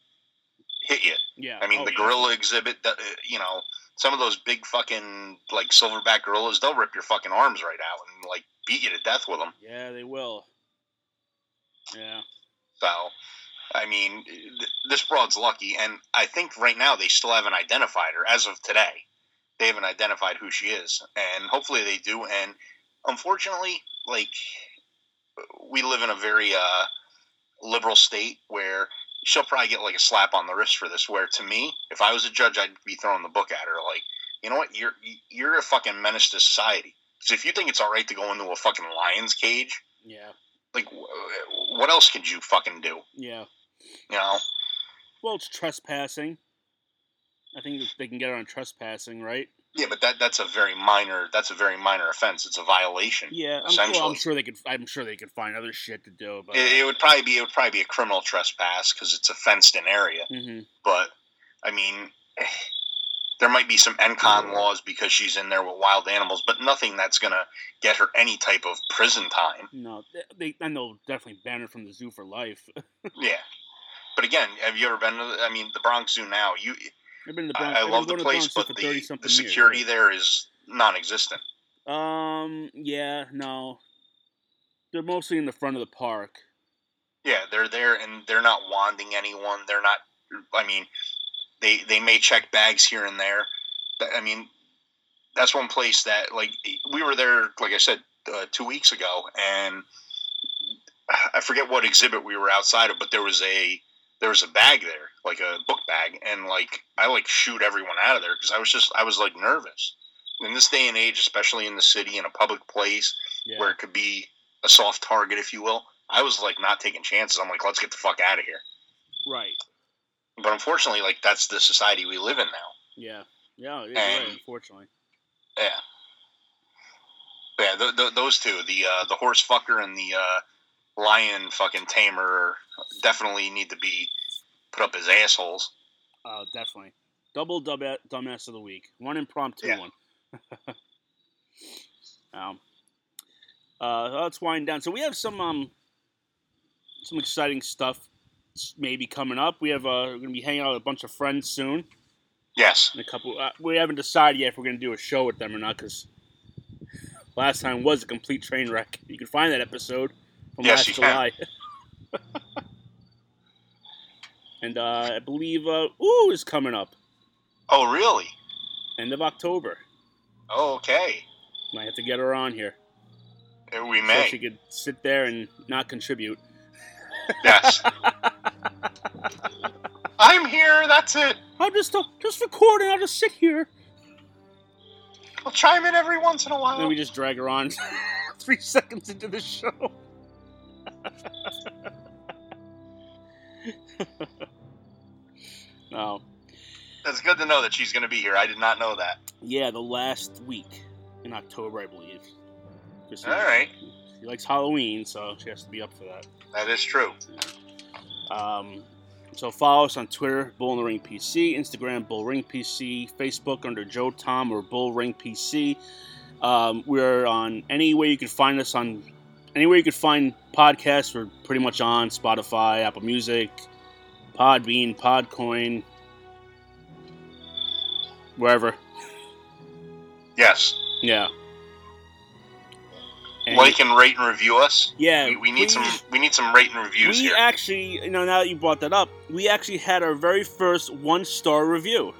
hit you. yeah. I mean, oh, the yeah. gorilla exhibit. the- uh, You know, some of those big fucking like silverback gorillas, they'll rip your fucking arms right out and like beat you to death with them. Yeah, they will. Yeah. So, I mean, th- this broad's lucky, and I think right now they still haven't identified her as of today. They haven't identified who she is, and hopefully they do. And unfortunately, like we live in a very uh, liberal state where she'll probably get like a slap on the wrist for this. Where to me, if I was a judge, I'd be throwing the book at her. Like, you know what? You're you're a fucking menace to society. Because if you think it's all right to go into a fucking lion's cage, Yeah. like, what else could you fucking do? Yeah. You know? Well, it's trespassing. I think they can get her on trespassing, right? Yeah, but that that's a very minor that's a very minor offense. It's a violation. Yeah, I'm, well, I'm sure they could. I'm sure they could find other shit to do. But It, it would probably be it would probably be a criminal trespass because it's a fenced in area. hmm But I mean, there might be some NCON laws because she's in there with wild animals, but nothing that's gonna get her any type of prison time. no, they, they and they'll definitely ban her from the zoo for life. Yeah. But again, have you ever been to? The, I mean, the Bronx Zoo now. You I've been in the Bronx. I, I love the place, Bronx but the, the security yeah. there is non-existent. Um. Yeah. No. They're mostly in the front of the park. Yeah, they're there and they're not wanding anyone. They're not. I mean, they they may check bags here and there. But, I mean, that's one place that like we were there. Like I said, uh, two weeks ago, and I forget what exhibit we were outside of, but there was a there was a bag there, like a book bag, and like I like shoot everyone out of there because I was just I was like nervous. In this day and age, especially in the city, in a public place Yeah. where it could be a soft target, if you will, I was like not taking chances. I'm like, let's get the fuck out of here. Right. But unfortunately, like that's the society we live in now. Yeah. Yeah. And- right, unfortunately. Yeah. Yeah, th- th- those two, the uh, the horse fucker and the uh, lion fucking tamer, definitely need to be put up as assholes. Uh, definitely. Double dub- dumbass of the week. One impromptu Yeah. one. um, uh, let's wind down. So we have some um, some exciting stuff maybe coming up. We have uh, we're gonna be hanging out with a bunch of friends soon. Yes. In a couple, uh, we haven't decided yet if we're gonna do a show with them or not because last time was a complete train wreck. You can find that episode from Yes, last. July. and uh, I believe uh, Ooh is coming up Oh, really? end of October. Oh, okay. Might have to get her on here Uh, We may. so she could sit there and not contribute. Yes. I'm here. That's it. I'm just uh, just recording. I'll just sit here. I'll chime in every once in a while. Then we just drag her on three seconds into the show. No. It's good to know that she's going to be here. I did not know that. Yeah, the last week in October, I believe. All right. She likes Halloween, so she has to be up for that. That is true. Um, so follow us on Twitter, Bull in the Ring PC, Instagram, Bull Ring PC, Facebook under Joe Tom or Bull Ring PC. Um, we're on any way you can find us on anywhere you can find podcasts. We're pretty much on Spotify, Apple Music, Podbean, Podcoin, wherever. Yes. Yeah. And- like and rate and review us. yeah, We, we need please- some. We need some rate and reviews we here. actually, you know, now that you brought that up, we actually had our very first one star review.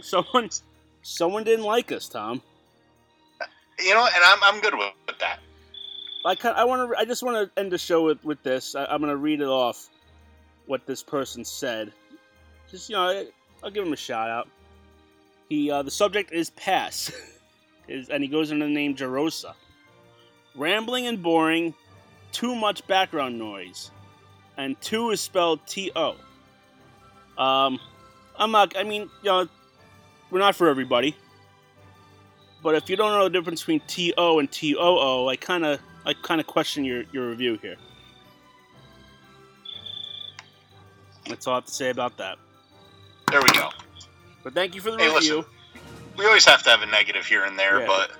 Someone, someone didn't like us, Tom. You know, and I'm I'm good with, with that. I kind, I want to, I just want to end the show with with this. I, I'm going to read it off. What this person said. Just you know, I'll give him a shout out. He, uh, the subject is pass, is, and he goes under the name Jarosa. Rambling and boring, too much background noise, and two is spelled T O. Um, I'm not. I mean, you know, we're not for everybody. But if you don't know the difference between T O and T O O, I kind of, I kind of question your your review here. That's all I have to say about that. There we go. But thank you for the Hey, review. listen. We always have to have a negative here and there, Yeah. but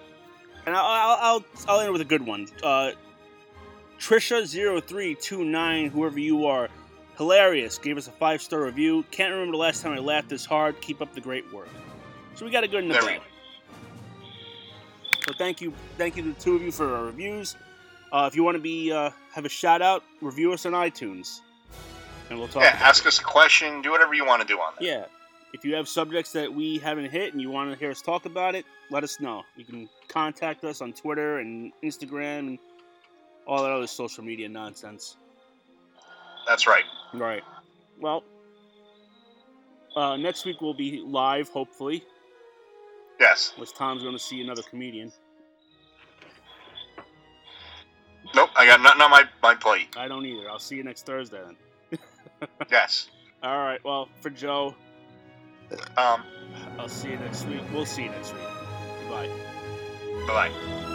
And I'll, I'll, I'll, I'll end with a good one. Uh, Trisha0329, whoever you are, hilarious. Gave us a five star review. Can't remember the last time I laughed this hard. Keep up the great work. So we got a good the There. So thank you, thank you to the two of you for our reviews. Uh, if you want to be uh, have a shout out, review us on iTunes, and we'll talk. yeah, ask us a question. Do whatever you want to do on that. yeah. If you have subjects that we haven't hit and you want to hear us talk about it, let us know. You can contact us on Twitter and Instagram and all that other social media nonsense. That's right. Right. Well, uh, next week we'll be live, hopefully, Yes. unless Tom's going to see another comedian. Nope. I got nothing on my my plate. I don't either. I'll see you next Thursday then. Yes. All right. Well, for Joe, Um. I'll see you next week. We'll see you next week. Goodbye. Bye.